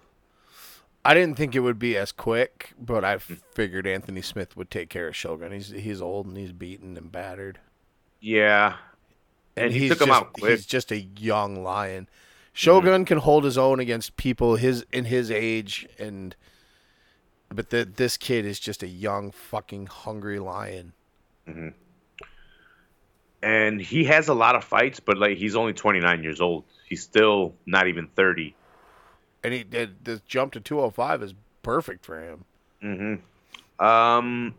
Speaker 2: I didn't think it would be as quick, but I
Speaker 3: Hmm.
Speaker 2: figured Anthony Smith would take care of Shogun. He's he's old and he's beaten and battered.
Speaker 3: Yeah, and, he
Speaker 2: he's
Speaker 3: took him out quick.
Speaker 2: He's just a young lion. Shogun can hold his own against people his in his age, and but the, this kid is just a young fucking hungry lion.
Speaker 3: and he has a lot of fights, but like he's only 29 years old. He's still not even 30.
Speaker 2: And he did this jump to 205 is perfect for him.
Speaker 3: Mm-hmm. Um,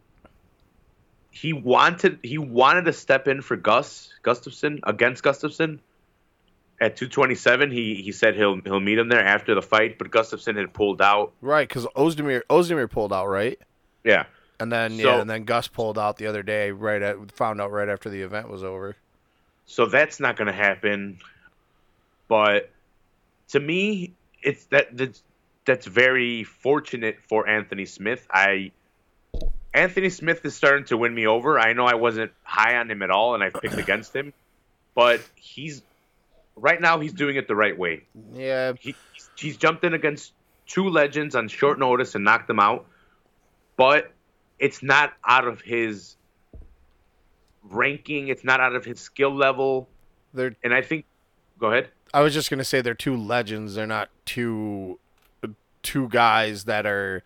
Speaker 3: he wanted he wanted to step in for Gus Gustafsson against Gustafsson at 227. He he said he'll he'll meet him there after the fight, but Gustafsson had pulled out.
Speaker 2: Right, because Ozdemir Ozdemir pulled out right,
Speaker 3: Yeah,
Speaker 2: and then
Speaker 3: So-
Speaker 2: yeah, and then Gus pulled out the other day. Right at found out right after the event was over.
Speaker 3: so that's not going to happen. But to me, it's that that's, that's very fortunate for Anthony Smith. I Anthony Smith is starting to win me over. I know I wasn't high on him at all, and I picked against him, but he's right now he's doing it the right way.
Speaker 2: Yeah,
Speaker 3: He, he's jumped in against two legends on short notice and knocked them out, but it's not out of his ranking. It's not out of his skill level,
Speaker 2: they're.
Speaker 3: and I think. Go ahead.
Speaker 2: I was just gonna say they're two legends. They're not two two guys that are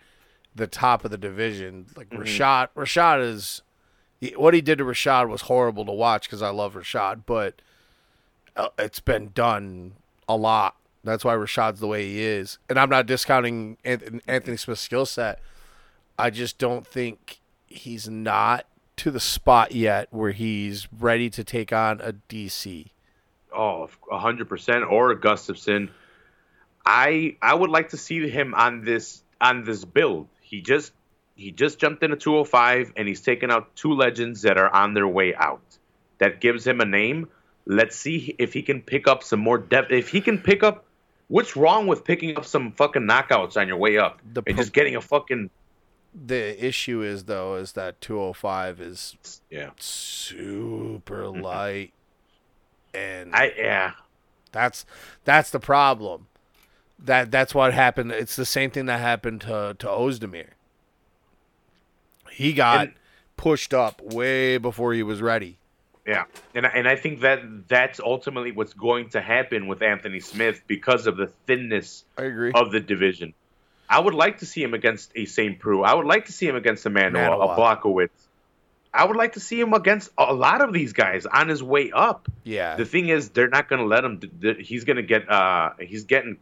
Speaker 2: the top of the division. Like
Speaker 3: Mhm.
Speaker 2: Rashad, Rashad is what he did to Rashad was horrible to watch because I love Rashad, but Uh, it's been done a lot. That's why Rashad's the way he is, and I'm not discounting Anthony, Smith's skill set. I just don't think he's not to the spot yet where he's ready to take on a DC.
Speaker 3: Oh, 100% Or Gustafsson. I I would like to see him on this on this build. He just he just jumped into 205 and he's taken out two legends that are on their way out. That gives him a name. Let's see if he can pick up some more depth. If he can pick up, what's wrong with picking up some fucking knockouts on your way up
Speaker 2: The
Speaker 3: and
Speaker 2: pro-
Speaker 3: just getting a fucking
Speaker 2: The issue is though is that 205 is
Speaker 3: yeah.
Speaker 2: super mm-hmm. light, and
Speaker 3: I yeah.
Speaker 2: That's that's the problem. That that's what happened. It's the same thing that happened to to Ozdemir. He got
Speaker 3: And-
Speaker 2: pushed up way before he was ready.
Speaker 3: Yeah, and I- and I think that that's ultimately what's going to happen with Anthony Smith because of the thinness
Speaker 2: I agree.
Speaker 3: of the division. I would like to see him against a St. Preux. I would like to see him against a Manuwa, a. Blachowicz. I would like to see him against a lot of these guys on his way up.
Speaker 2: yeah,
Speaker 3: The thing is, they're not going to let him. He's going to get. Uh, he's getting.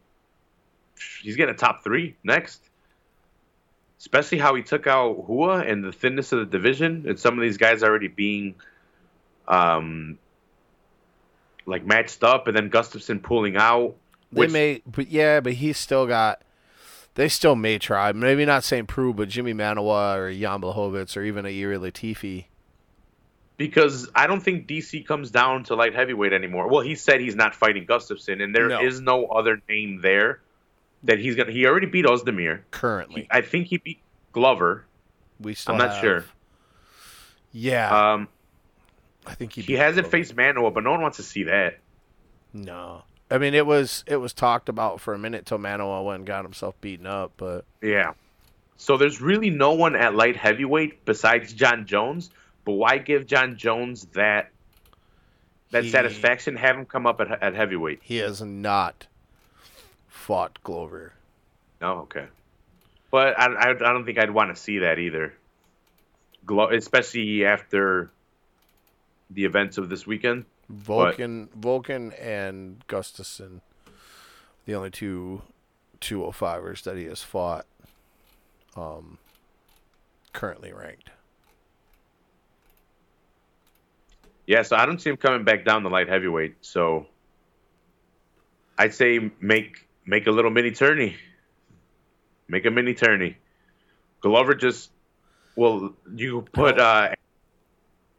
Speaker 3: He's getting a top three next. Especially how he took out Rua and the thinness of the division, and some of these guys already being, um, like matched up, and then Gustafsson pulling out.
Speaker 2: they may, but yeah, but he's still got. They still may try. Maybe not St. Preux, but Jimi Manuwa or Jan Blachowicz or even a Yuri Latifi.
Speaker 3: because I don't think DC comes down to light heavyweight anymore. Well, he said he's not fighting Gustafsson, and there is
Speaker 2: No.
Speaker 3: no other name there that he's gonna. He already beat Ozdemir.
Speaker 2: Currently,
Speaker 3: He, I think he beat Glover.
Speaker 2: we still.
Speaker 3: I'm not
Speaker 2: have-
Speaker 3: sure.
Speaker 2: Yeah,
Speaker 3: Um,
Speaker 2: I think he.
Speaker 3: he hasn't
Speaker 2: Glover.
Speaker 3: faced Manuwa, but no one wants to see that.
Speaker 2: No, I mean it was it was talked about for a minute till Manuwa went and got himself beaten up, but
Speaker 3: Yeah. So there's really no one at light heavyweight besides Jon Jones. But why give Jon Jones that that
Speaker 2: He-
Speaker 3: satisfaction? Have him come up at, at heavyweight.
Speaker 2: he has not fought Glover.
Speaker 3: No, okay. But I, I, I don't think I'd want to see that either. Glo- especially after the events of this weekend.
Speaker 2: Volkan, Volkan, and Gustafsson, the only two 205ers that he has fought, um, currently ranked.
Speaker 3: Yeah, so I don't see him coming back down the light heavyweight. So I'd say make make a little mini tourney. Make a mini tourney. Glover just well, you put uh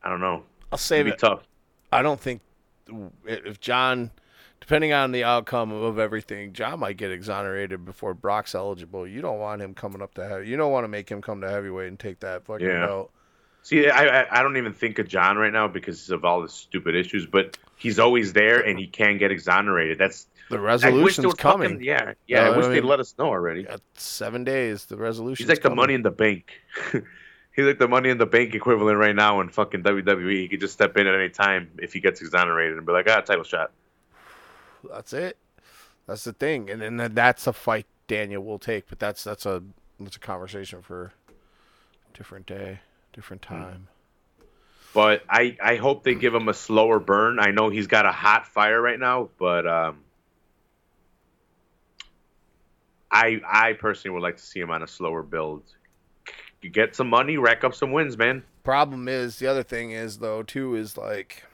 Speaker 3: I don't know.
Speaker 2: I'll save
Speaker 3: It'd
Speaker 2: it.
Speaker 3: tough.
Speaker 2: I don't think if Jon, depending on the outcome of everything, Jon might get exonerated before Brock's eligible. You don't want him coming up to heavy. You don't want to make him come to heavyweight and take that fucking
Speaker 3: Yeah.
Speaker 2: belt.
Speaker 3: See, I, I don't even think of Jon right now because of all the stupid issues, but he's always there and he can get exonerated. That's
Speaker 2: The
Speaker 3: I wish they
Speaker 2: resolution's coming.
Speaker 3: fucking- yeah, yeah. I wish
Speaker 2: I
Speaker 3: they'd let us know already.
Speaker 2: Seven days. The resolution.
Speaker 3: He's like the money in the bank. He's like the money in the bank equivalent right now in fucking WWE. He could just step in at any time if he gets exonerated and be like, ah, title shot.
Speaker 2: That's it. That's the thing, and then that's a fight Daniel will take. But that's that's a that's a conversation for a different day, different
Speaker 3: Hmm.
Speaker 2: time.
Speaker 3: But I, I hope they give him a slower burn. I know he's got a hot fire right now, but um, I I personally would like to see him on a slower build. You get some money, rack up some wins, man.
Speaker 2: Problem is the other thing is though too is like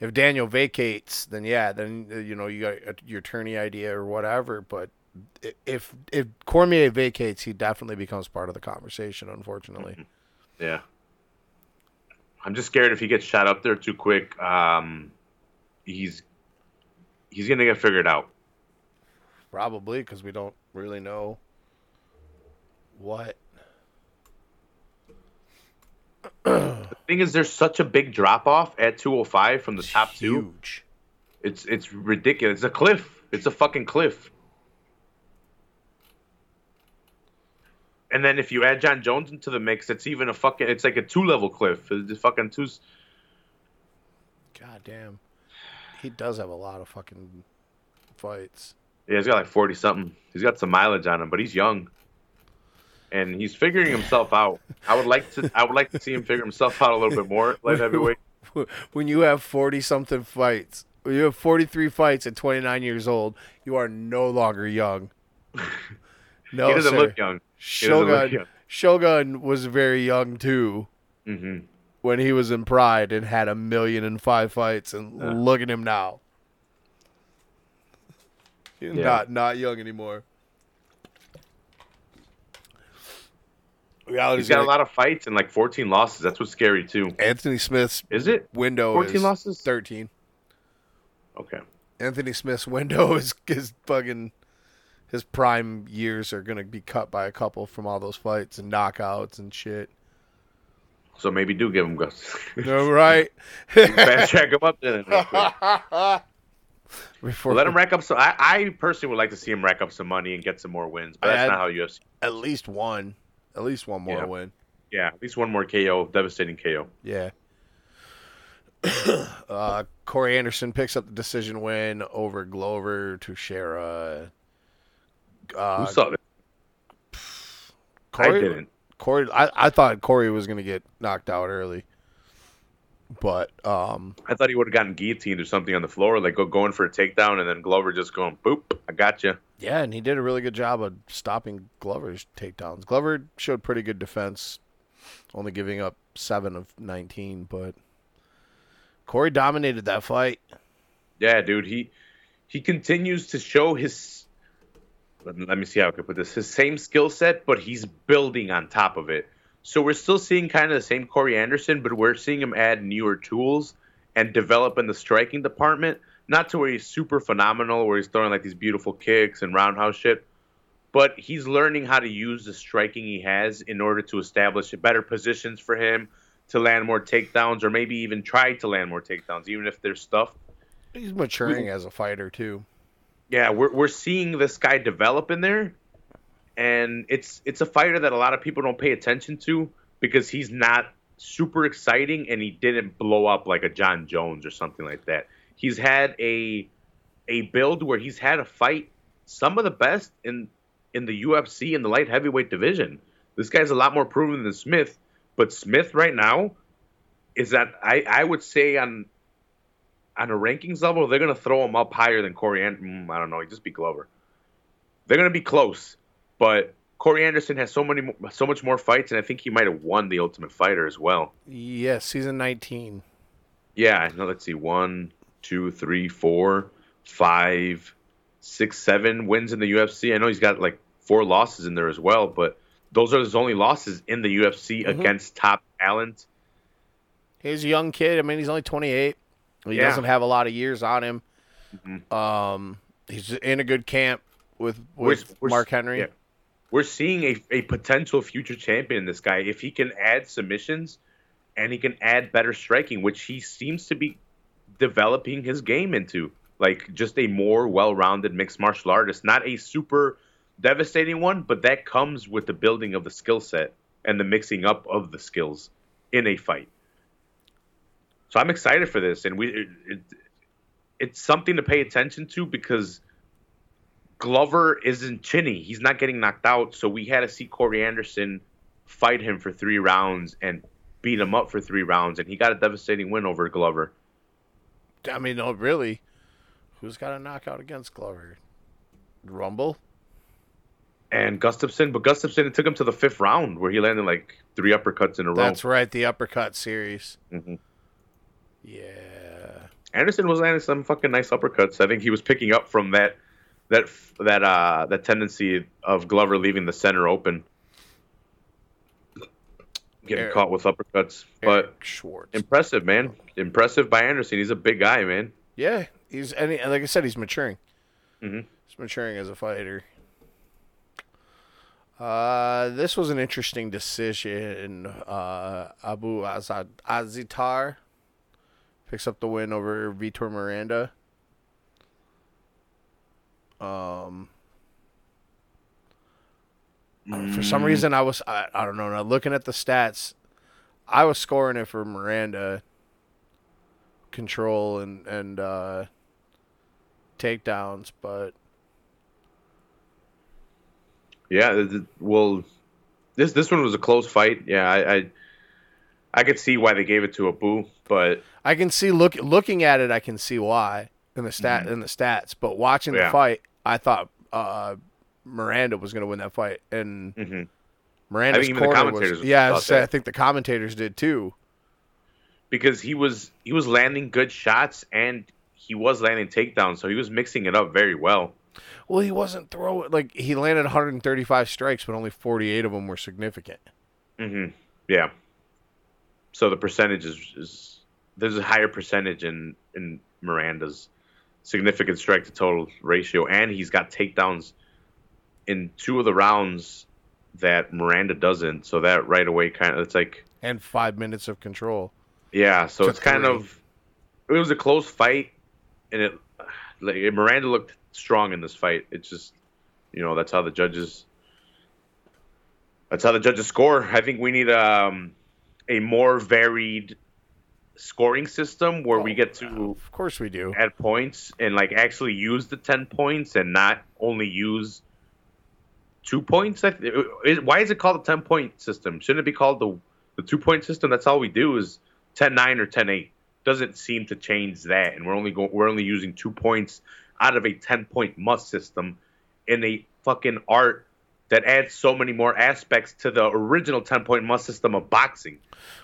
Speaker 2: if Daniel vacates, then yeah, then uh, you know you got uh, your tourney idea or whatever. But if if Cormier vacates, he definitely becomes part of the conversation. Unfortunately,
Speaker 3: Yeah. I'm just scared if he gets shot up there too quick, um, he's he's gonna get figured out.
Speaker 2: probably because we don't really know what.
Speaker 3: The thing is, there's such a big drop off at 205 from the top two.
Speaker 2: huge.
Speaker 3: It's it's ridiculous. It's a cliff. It's a fucking cliff. And then if you add Jon Jones into the mix, it's even a fucking. It's like a two level cliff. It's just fucking two.
Speaker 2: God damn. He does have a lot of fucking fights.
Speaker 3: Yeah, he's got like forty something. He's got some mileage on him, but he's young. And he's figuring himself out. I would like to I would like to see him figure himself out a little bit more light heavyweight.
Speaker 2: When you have forty something fights, when you have forty three fights at twenty nine years old, you are no longer young. No,
Speaker 3: he doesn't
Speaker 2: sir.
Speaker 3: look young. He doesn't look
Speaker 2: Shogun
Speaker 3: young.
Speaker 2: Shogun was very young too
Speaker 3: hmm
Speaker 2: when he was in Pride and had a million and five fights, and
Speaker 3: Yeah.
Speaker 2: look at him now. He's
Speaker 3: Yeah.
Speaker 2: not not young anymore. Reality's
Speaker 3: He's got a
Speaker 2: gonna-
Speaker 3: lot of fights and like 14 losses. That's what's scary too.
Speaker 2: Anthony Smith's
Speaker 3: Is it?
Speaker 2: window
Speaker 3: 14
Speaker 2: is
Speaker 3: losses?
Speaker 2: thirteen.
Speaker 3: Okay.
Speaker 2: Anthony Smith's window is is fucking his prime years are gonna be cut by a couple from all those fights and knockouts and shit.
Speaker 3: So maybe do give him Gus.
Speaker 2: No, right?
Speaker 3: Fast track him up then.
Speaker 2: Before
Speaker 3: Let him rack up some. I, I personally would like to see him rack up some money and get some more wins, but that's not how UFC.
Speaker 2: at least one, at least one more
Speaker 3: Yeah.
Speaker 2: win.
Speaker 3: Yeah, at least one more KO, devastating KO.
Speaker 2: Yeah. uh, Corey Anderson picks up the decision win over Glover Teixeira. Uh,
Speaker 3: Who saw that?
Speaker 2: Corey,
Speaker 3: I didn't.
Speaker 2: Corey, I, I thought Corey was gonna get knocked out early, but um,
Speaker 3: I thought he would have gotten guillotined or something on the floor, like go going for a takedown, and then Glover just going boop. I got you.
Speaker 2: Yeah, and he did a really good job of stopping Glover's takedowns. Glover showed pretty good defense, only giving up seven of nineteen, but Corey dominated that fight.
Speaker 3: Yeah, dude. He he continues to show his. Let me, see how I can put this. His same skill set, but he's building on top of it. So we're still seeing kind of the same Corey Anderson, but we're seeing him add newer tools and develop in the striking department. Not to where he's super phenomenal, where he's throwing like these beautiful kicks and roundhouse shit, but he's learning how to use the striking he has in order to establish better positions for him to land more takedowns, or maybe even try to land more takedowns, even if they're stuffed.
Speaker 2: He's maturing as a fighter too.
Speaker 3: yeah, we're we're seeing this guy develop in there, and it's it's a fighter that a lot of people don't pay attention to because he's not super exciting and he didn't blow up like a Jon Jones or something like that. He's had a a build where he's had a fight some of the best in in the UFC in the light heavyweight division. This guy's a lot more proven than Smith, but Smith right now is that I I would say on on a rankings level, they're going to throw him up higher than Corey. An- mm, I don't know. Just be Glover. They're going to be close, but Corey Anderson has so many, so much more fights, and I think he might have won the Ultimate Fighter as well.
Speaker 2: Yes, season 19.
Speaker 3: Yeah. No, let's see. One, two, three, four, five, six, seven wins in the UFC. I know he's got like four losses in there as well, but those are his only losses in the UFC
Speaker 2: Mhm.
Speaker 3: against top talent.
Speaker 2: He's a young kid. I mean, he's only 28. He
Speaker 3: Yeah.
Speaker 2: doesn't have a lot of years on him.
Speaker 3: Mhm.
Speaker 2: Um, he's in a good camp with with
Speaker 3: we're-
Speaker 2: Mark Henry.
Speaker 3: yeah. we're seeing a, a potential future champion in this guy if he can add submissions and he can add better striking which he seems to be developing his game into like just a more well-rounded mixed martial artist not a super devastating one but that comes with the building of the skill set and the mixing up of the skills in a fight so i'm excited for this and we it, it, it's something to pay attention to because Glover isn't chinny. He's not getting knocked out. So we had to see Corey Anderson fight him for three rounds and beat him up for three rounds, and he got a devastating win over Glover.
Speaker 2: I mean, no, really. Who's got a knockout against Glover? Rumble?
Speaker 3: And Gustafsson, but Gustafsson it took him to the fifth round where he landed like three uppercuts in a row.
Speaker 2: That's right, the uppercut series.
Speaker 3: Mhm.
Speaker 2: Yeah.
Speaker 3: Anderson was landing some fucking nice uppercuts. I think he was picking up from that that that uh that tendency of Glover leaving the center open, getting
Speaker 2: Eric-
Speaker 3: caught with uppercuts. But
Speaker 2: Eric Schwartz.
Speaker 3: impressive, man. Impressive by Anderson. He's a big guy, man.
Speaker 2: yeah, he's and, he, and like I said, he's maturing.
Speaker 3: Mm-hmm.
Speaker 2: He's maturing as a fighter. Uh, this was an interesting decision. Uh, Abu Azad Azaitar picks up the win over Vitor Miranda. Um, for some reason, I was I, I don't know. Now looking at the stats, I was scoring it for Miranda. Control and and uh, takedowns, but
Speaker 3: Yeah, well, this this one was a close fight. Yeah, I, I I could see why they gave it to Abu, but
Speaker 2: I can see look looking at it. I can see why in the stat in the stats. But watching the
Speaker 3: Mm-hmm.
Speaker 2: Fight, I thought uh, Miranda was going to win that fight, and
Speaker 3: mhm.
Speaker 2: Miranda's
Speaker 3: the
Speaker 2: corner was.
Speaker 3: commentators
Speaker 2: Yeah, I,
Speaker 3: thought
Speaker 2: was saying, I
Speaker 3: that.
Speaker 2: think the commentators did too.
Speaker 3: because he was he was landing good shots and he was landing takedowns, so he was mixing it up very well.
Speaker 2: Well, he wasn't throwing like he landed 135 strikes, but only 48 of them were significant.
Speaker 3: hmm Yeah. So the percentage is, is there's a higher percentage in in Miranda's significant strike to total ratio, and he's got takedowns in two of the rounds that Miranda doesn't. So that right away kind of it's like
Speaker 2: And five minutes of control.
Speaker 3: yeah. So it's kind of it was a close fight, and it like Miranda looked strong in this fight. It's just you know that's how the judges that's how the judges score. I think we need um, a more varied scoring system where we
Speaker 2: Oh,
Speaker 3: get to
Speaker 2: Of course we do.
Speaker 3: add points and like actually use the 10 points and not only use two points why is it called a 10 point system shouldn't it be called the the two point system that's all we do is 10 9 or 10 8 doesn't seem to change that and we're only going we're only using two points out of a 10 point must system in a fucking art that adds so many more aspects to the original 10 point must system of boxing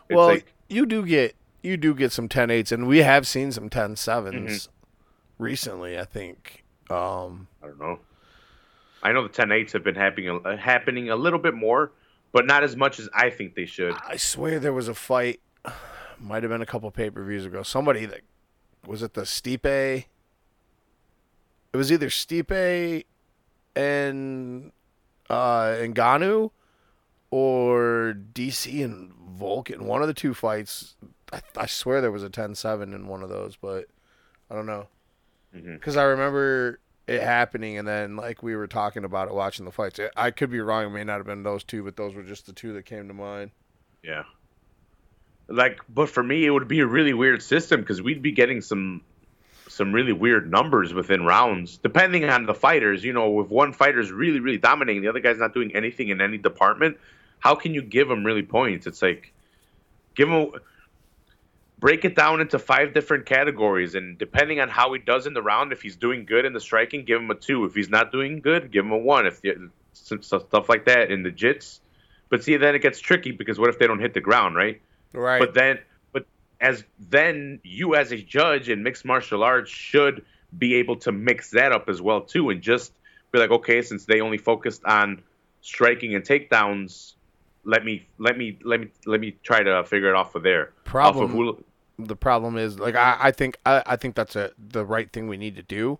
Speaker 3: it's
Speaker 2: well,
Speaker 3: like
Speaker 2: you do get you do get some 10 8s, and we have seen some 10 7s
Speaker 3: Mm-hmm.
Speaker 2: recently. I think. Um,
Speaker 3: I don't know. I know the 10 8s have been happening happening a little bit more, but not as much as I think they should.
Speaker 2: I swear there was a fight, might have been a couple pay per views ago. Somebody that was it the Stipe. It was either Stipe and uh Ngannou or DC and Volkan. One of the two fights. I, I swear there was a 10-7 in one of those, but I don't know. Because I remember it happening, and then like we were talking about it, watching the fights. I could be wrong; it may not have been those two, but those were just the two that came to mind.
Speaker 3: Yeah. Like, but for me, it would be a really weird system because we'd be getting some some really weird numbers within rounds, depending on the fighters. You know, if one fighter's really, really dominating, the other guy's not doing anything in any department, how can you give him really points? It's like, give him, break it down into five different categories, and depending on how he does in the round, if he's doing good in the striking, give him a two. If he's not doing good, give him a one. If some stuff like that in the jits. But see, then it gets tricky because what if they don't hit the ground, right?
Speaker 2: Right.
Speaker 3: But then, but as then you as a judge in mixed martial arts should be able to mix that up as well too, and just be like, okay, since they only focused on striking and takedowns, let me let me let me let me try to figure it off of there.
Speaker 2: Problem-
Speaker 3: Off of who,
Speaker 2: the problem is like I, I think I, I think that's a the right thing we need to do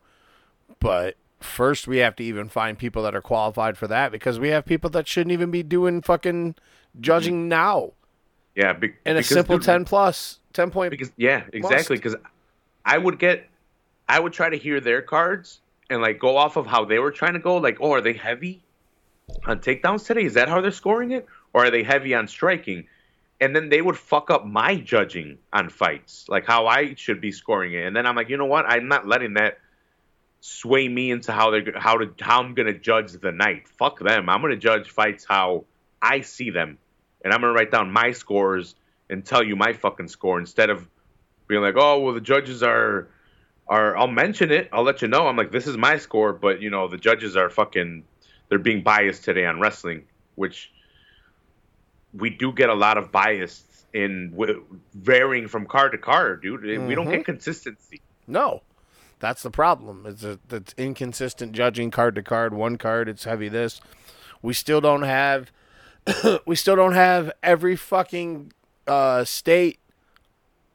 Speaker 2: but first we have to even find people that are qualified for that because we have people that shouldn't even be doing fucking judging mm. now.
Speaker 3: Yeah, be,
Speaker 2: in a simple
Speaker 3: dude,
Speaker 2: 10 plus 10 point
Speaker 3: because yeah exactly because i would get i would try to hear their cards and like go off of how they were trying to go like oh are they heavy on takedowns today? Is that how they're scoring it or are they heavy on striking and then they would fuck up my judging on fights like how i should be scoring it and then i'm like you know what i'm not letting that sway me into how they're how to how i'm gonna judge the night fuck them i'm gonna judge fights how i see them and i'm gonna write down my scores and tell you my fucking score instead of being like, oh well, the judges are are. I'll mention it. I'll let you know. I'm like, this is my score, but you know, the judges are fucking. They're being biased today on wrestling, which we do get a lot of bias in w- varying from card to card, dude. We don't
Speaker 2: Mhm.
Speaker 3: get consistency.
Speaker 2: no that's the problem it's a, it's inconsistent judging card to card one card it's heavy this we still don't have we still don't have every fucking uh, state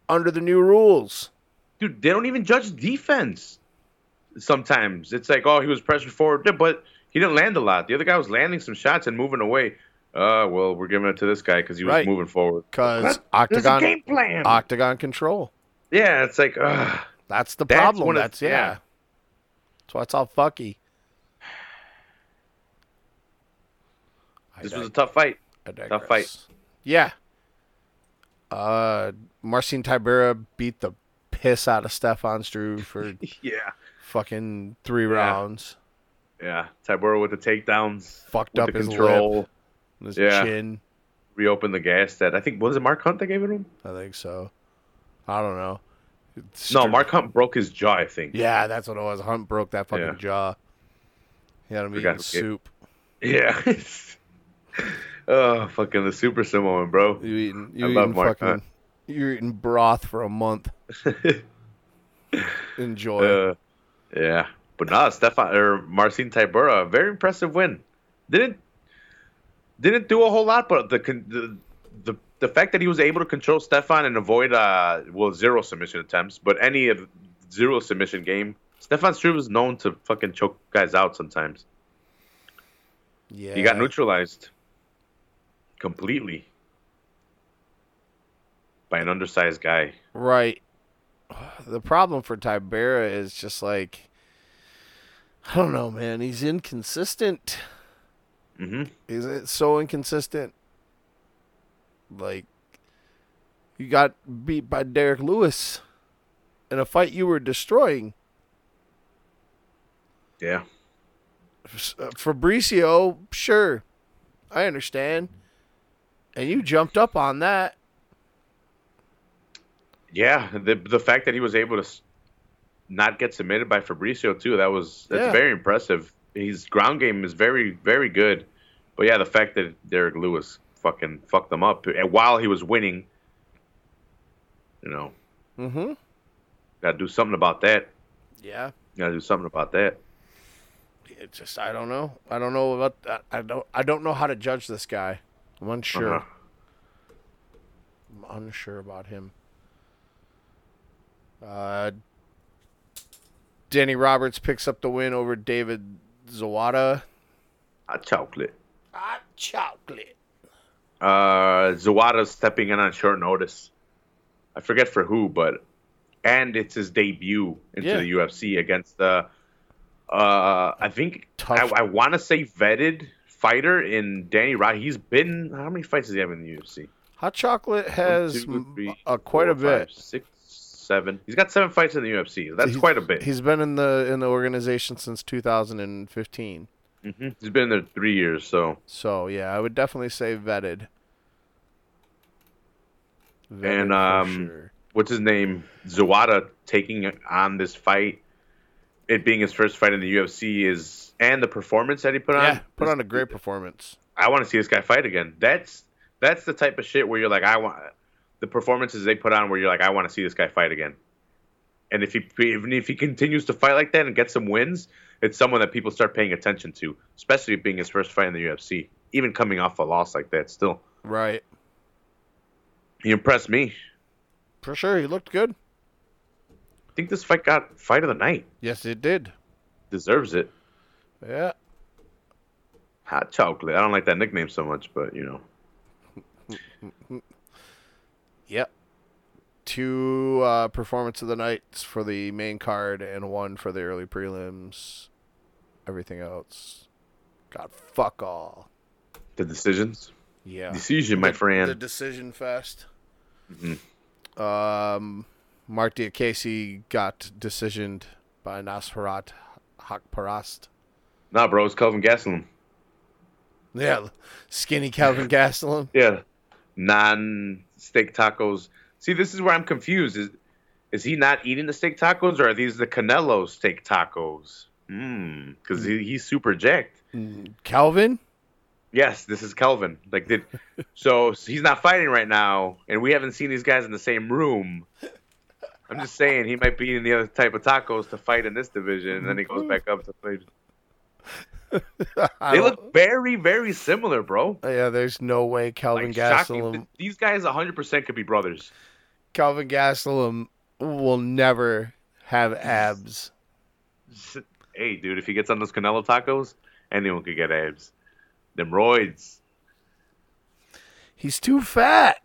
Speaker 2: under the new rules
Speaker 3: dude, they don't even judge defense. Sometimes it's like, oh, he was pressured forward, but he didn't land a lot. The other guy was landing some shots and moving away. Uh, well, we're giving it to this guy because he was
Speaker 2: Right.
Speaker 3: moving forward.
Speaker 2: because octagon
Speaker 3: game plan.
Speaker 2: octagon control
Speaker 3: yeah, it's like, ugh.
Speaker 2: That's the problem.
Speaker 3: one of-
Speaker 2: That's yeah.
Speaker 3: yeah.
Speaker 2: That's why it's all fucky.
Speaker 3: This
Speaker 2: dig-
Speaker 3: was a tough fight. Tough fight.
Speaker 2: Yeah. Uh, Marcin Tybura beat the piss out of Stefan Struve for
Speaker 3: Yeah,
Speaker 2: fucking three
Speaker 3: Yeah.
Speaker 2: rounds.
Speaker 3: yeah. Tybura with the takedowns,
Speaker 2: Fucked up
Speaker 3: the
Speaker 2: his
Speaker 3: control.
Speaker 2: On his
Speaker 3: Yeah.
Speaker 2: chin.
Speaker 3: Reopened the gas that I think was it Mark Hunt that gave it to him?
Speaker 2: I think so. I don't know. It's
Speaker 3: No, Mark Hunt broke his jaw. I think.
Speaker 2: Yeah, that's what it was. Hunt broke that fucking
Speaker 3: Yeah.
Speaker 2: jaw. He had him
Speaker 3: Forgot
Speaker 2: eating soup.
Speaker 3: Yeah. oh, fucking the Super Samoan, bro.
Speaker 2: You eating? You
Speaker 3: I love
Speaker 2: eating
Speaker 3: Mark
Speaker 2: fucking?
Speaker 3: Hunt.
Speaker 2: You're eating broth for a month. Enjoy.
Speaker 3: Uh, yeah, but nah, Stefan or Marcin Tybura, very impressive win. Didn't didn't do a whole lot, but the the the, the fact that he was able to control Stefan and avoid uh well zero submission attempts, but any of zero submission game, Stefan Struve is known to fucking choke guys out sometimes.
Speaker 2: yeah.
Speaker 3: He got neutralized completely by an undersized guy.
Speaker 2: Right. The problem for Tybura is just like I don't know, man. He's inconsistent.
Speaker 3: Hmm
Speaker 2: He's uh, so inconsistent. Like you got beat by Derrick Lewis in a fight you were destroying.
Speaker 3: Yeah.
Speaker 2: Uh, Fabricio, sure, I understand, and you jumped up on that.
Speaker 3: Yeah, the the fact that he was able to not get submitted by Fabricio too, that was that's
Speaker 2: Yeah.
Speaker 3: very impressive. His ground game is very very good, but yeah, the fact that Derrick Lewis fucking fucked them up and while he was winning, you know,
Speaker 2: Mm-hmm.
Speaker 3: got to do something about that.
Speaker 2: Yeah.
Speaker 3: Got to do something about that.
Speaker 2: It just I don't know. I don't know about that. I don't I don't know how to judge this guy. I'm unsure.
Speaker 3: Uh-huh.
Speaker 2: I'm unsure about him. Uh, Danny Roberts picks up the win over David Zawada.
Speaker 3: Hot chocolate.
Speaker 2: Hot chocolate.
Speaker 3: Uh, Zawada's stepping in on short notice. I forget for who, but and it's his debut into
Speaker 2: Yeah.
Speaker 3: the UFC against the. Uh, I think
Speaker 2: Tough.
Speaker 3: I, I want to say vetted fighter in Danny Rod. He's been how many fights does he have in the UFC?
Speaker 2: Hot chocolate has
Speaker 3: two, three,
Speaker 2: uh, quite a
Speaker 3: four, five,
Speaker 2: bit.
Speaker 3: six, seven. He's got seven fights in the UFC. That's
Speaker 2: He's-
Speaker 3: quite a bit.
Speaker 2: He's been in the in the organization since 2015.
Speaker 3: Hmm He's been there three years. So
Speaker 2: So yeah, I would definitely say vetted. Vetted
Speaker 3: And, um,
Speaker 2: sure.
Speaker 3: what's his name? Zawada taking on this fight, it being his first fight in the UFC is, and the performance that he put on.
Speaker 2: yeah, put on a great performance.
Speaker 3: I want to see this guy fight again. That's that's the type of shit where you're like, I want the performances they put on where you're like, I want to see this guy fight again. And if he even if he continues to fight like that and get some wins, it's someone that people start paying attention to, especially being his first fight in the UFC. Even coming off a loss like that, still
Speaker 2: Right.
Speaker 3: he impressed me.
Speaker 2: For sure, he looked good.
Speaker 3: I think this fight got fight of the night.
Speaker 2: Yes, it did.
Speaker 3: Deserves it.
Speaker 2: Yeah.
Speaker 3: Hot chocolate. I don't like that nickname so much, but you know.
Speaker 2: Yep. Two uh, performance of the nights for the main card and one for the early prelims. Everything else got fuck all.
Speaker 3: The decisions.
Speaker 2: Yeah.
Speaker 3: Decision, my
Speaker 2: The-
Speaker 3: friend.
Speaker 2: The decision fest.
Speaker 3: Mhm.
Speaker 2: Um, Marc Diakiese got decisioned by Nasrat Haqparast.
Speaker 3: Nah, bro, it's Kelvin Gastelum.
Speaker 2: Yeah, skinny Calvin Gastelum.
Speaker 3: Yeah. Non steak tacos. See, this is where I'm confused. Is is he not eating the steak tacos or are these the Canelo steak tacos? Mm, because mm. he, he's super jacked. Mm.
Speaker 2: Calvin?
Speaker 3: Yes, this is Calvin. Like, did so he's not fighting right now, and we haven't seen these guys in the same room. I'm just saying he might be eating the other type of tacos to fight in this division, and then he goes back up to fight. They look very, very similar, bro.
Speaker 2: Yeah, there's no way Calvin
Speaker 3: Like.
Speaker 2: Gastelum.
Speaker 3: Th- These guys 100% could be brothers.
Speaker 2: Calvin Gastelum will never have abs.
Speaker 3: Hey, dude, if he gets on those Canelo tacos, anyone could get abs. Them roids.
Speaker 2: He's too fat.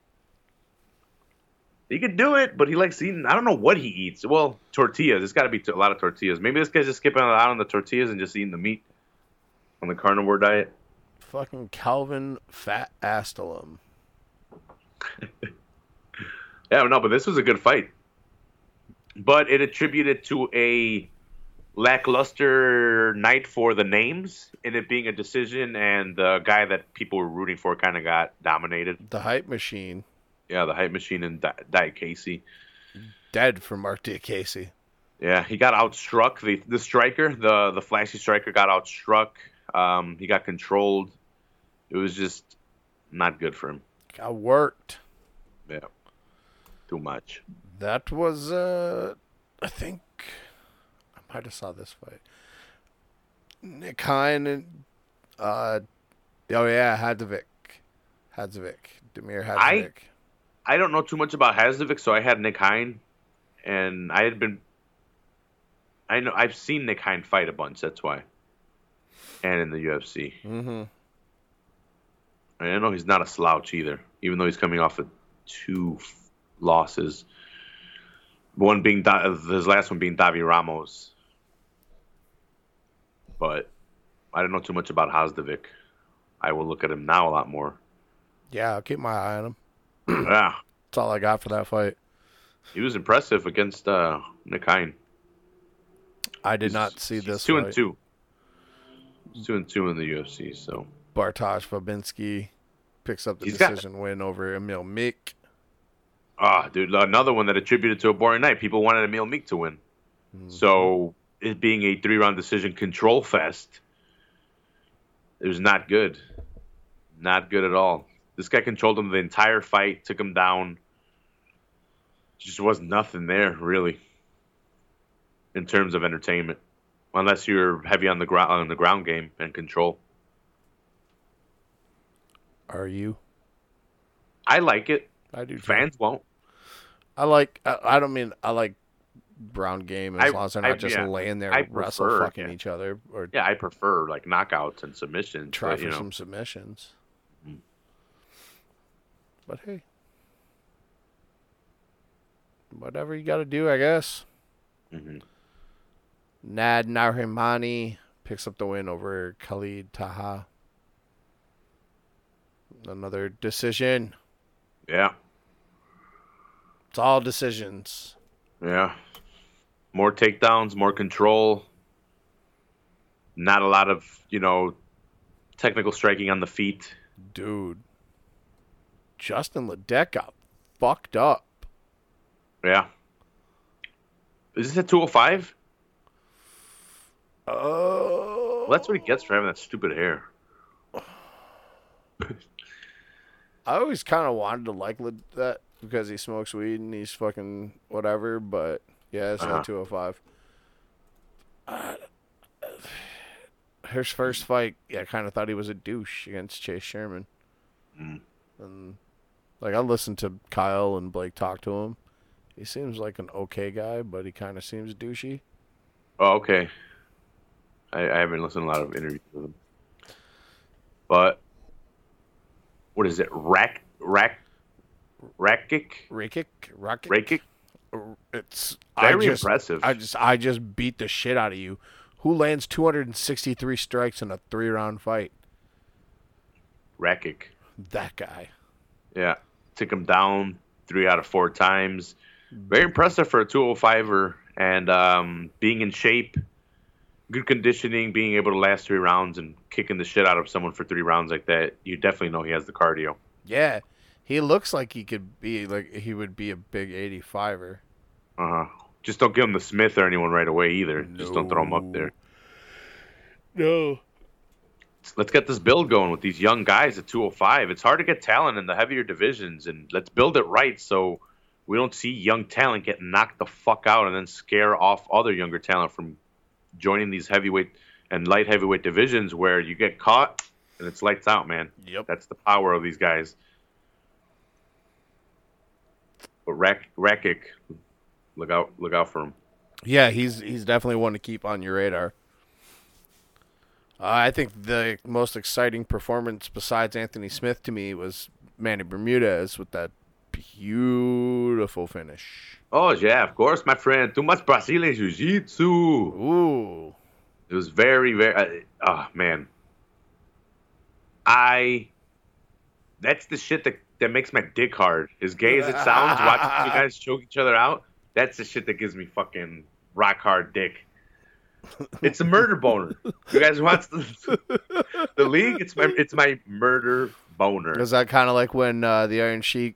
Speaker 3: He could do it, but he likes eating. I don't know what he eats. Well, tortillas. It's got to be a lot of tortillas. Maybe this guy's just skipping out on the tortillas and just eating the meat on the carnivore diet.
Speaker 2: Fucking Calvin Fat Astelum.
Speaker 3: Yeah, no, but this was a good fight. But it attributed to a lackluster night for the names, and it being a decision, and the guy that people were rooting for kind of got dominated.
Speaker 2: The hype machine.
Speaker 3: Yeah, the hype machine and Di- Casey,
Speaker 2: Dead for Marc Diakiese.
Speaker 3: Yeah, he got outstruck. The the striker, the the flashy striker, got outstruck. Um, he got controlled. It was just not good for him.
Speaker 2: Got worked.
Speaker 3: Yeah, too much.
Speaker 2: That was, uh, I think, I just saw this fight. Nick Hein and, uh, oh yeah, Hadzovic. Hadzovic. Demir Hadzovic.
Speaker 3: I I don't know too much about Hadzovic, so I had Nick Hein, and I had been. I know I've seen Nick Hein fight a bunch. That's why. And in the UFC,
Speaker 2: Mm-hmm.
Speaker 3: and I know he's not a slouch either, even though he's coming off of two f- losses. One being Da- his last one being Davi Ramos, but I don't know too much about Hadzovic. I will look at him now a lot more.
Speaker 2: Yeah, I'll keep my eye on him.
Speaker 3: yeah,
Speaker 2: That's all I got for that fight.
Speaker 3: he was impressive against uh, Nick Hein.
Speaker 2: I did
Speaker 3: He's-
Speaker 2: not see this
Speaker 3: two
Speaker 2: fight.
Speaker 3: and two. He's two and two in the UFC. So
Speaker 2: Bartosz Fabinski picks up the
Speaker 3: He's got-
Speaker 2: decision win over Emil Meek.
Speaker 3: ah, dude, another one that attributed to a boring night. People wanted Emil Meek to win.
Speaker 2: Mm-hmm.
Speaker 3: So it being a three round decision control fest, it was not good. Not good at all. This guy controlled him the entire fight, took him down. Just was nothing there really in terms of entertainment, unless you're heavy on the ground on the ground game and control.
Speaker 2: Are you?
Speaker 3: I like it.
Speaker 2: I do. too.
Speaker 3: Fans won't.
Speaker 2: I like. I, I don't mean I like ground game as
Speaker 3: I-
Speaker 2: long as they're
Speaker 3: I-
Speaker 2: not just
Speaker 3: yeah.
Speaker 2: laying there
Speaker 3: I
Speaker 2: and wrestle
Speaker 3: prefer,
Speaker 2: fucking
Speaker 3: yeah.
Speaker 2: each other or
Speaker 3: Yeah, I prefer like knockouts and submissions.
Speaker 2: try
Speaker 3: but,
Speaker 2: for
Speaker 3: you know,
Speaker 2: some submissions.
Speaker 3: Mm.
Speaker 2: But hey, whatever you got to do, I guess.
Speaker 3: mhm.
Speaker 2: Nad Narimani picks up the win over Khalid Taha. Another decision.
Speaker 3: Yeah,
Speaker 2: It's all decisions.
Speaker 3: yeah. More takedowns, more control. Not a lot of you know technical striking on the feet.
Speaker 2: Dude. Justin Ledeck got fucked up.
Speaker 3: Yeah. Is this a 205?
Speaker 2: Oh.
Speaker 3: Well, oh. that's what he gets for having that stupid hair.
Speaker 2: I always kind of wanted to like that because he smokes weed and he's fucking whatever, but yeah, it's
Speaker 3: Uh-huh.
Speaker 2: not 205. Uh, his first fight, yeah, I kind of thought he was a douche against Chase Sherman.
Speaker 3: Mm.
Speaker 2: And like I listened to Kyle and Blake talk to him. He seems like an okay guy, but he kind of seems douchey.
Speaker 3: Oh, okay. I, I haven't listened to a lot of interviews with him. But what is it? Rack rack Rakic?
Speaker 2: Rakic, Rakic,
Speaker 3: Rakic?
Speaker 2: It's
Speaker 3: Very
Speaker 2: I just,
Speaker 3: impressive.
Speaker 2: I just I just beat the shit out of you. Who lands 263 strikes in a three round fight?
Speaker 3: Rakic.
Speaker 2: That guy.
Speaker 3: Yeah. Took him down three out of four times. Very impressive for a 205er and um, being in shape, good conditioning, being able to last three rounds and kicking the shit out of someone for three rounds like that. You definitely know he has the cardio.
Speaker 2: Yeah, he looks like he could be like he would be a big 85er.
Speaker 3: Uh huh. Just don't give him the Smith or anyone right away either. No. Just don't throw him up there.
Speaker 2: No.
Speaker 3: Let's get this build going with these young guys at 205. It's hard to get talent in the heavier divisions, and let's build it right so we don't see young talent get knocked the fuck out and then scare off other younger talent from joining these heavyweight and light heavyweight divisions where you get caught and it's lights out, man.
Speaker 2: Yep.
Speaker 3: That's the power of these guys. But Rak- Rakic, look out, look out for him.
Speaker 2: Yeah, he's he's definitely one to keep on your radar. Uh, I think the most exciting performance besides Anthony Smith to me was Manny Bermudez with that beautiful finish.
Speaker 3: Oh yeah, of course, my friend. Too much Brazilian Jiu-Jitsu.
Speaker 2: Ooh.
Speaker 3: It was very, very. Uh, oh man, I. That's the shit that that makes my dick hard. As gay as it sounds, watching you guys choke each other out. That's the shit that gives me fucking rock hard dick. It's a murder boner. You guys watch the, the league? It's my it's my murder boner.
Speaker 2: Is that kind of like when uh, the Iron Sheik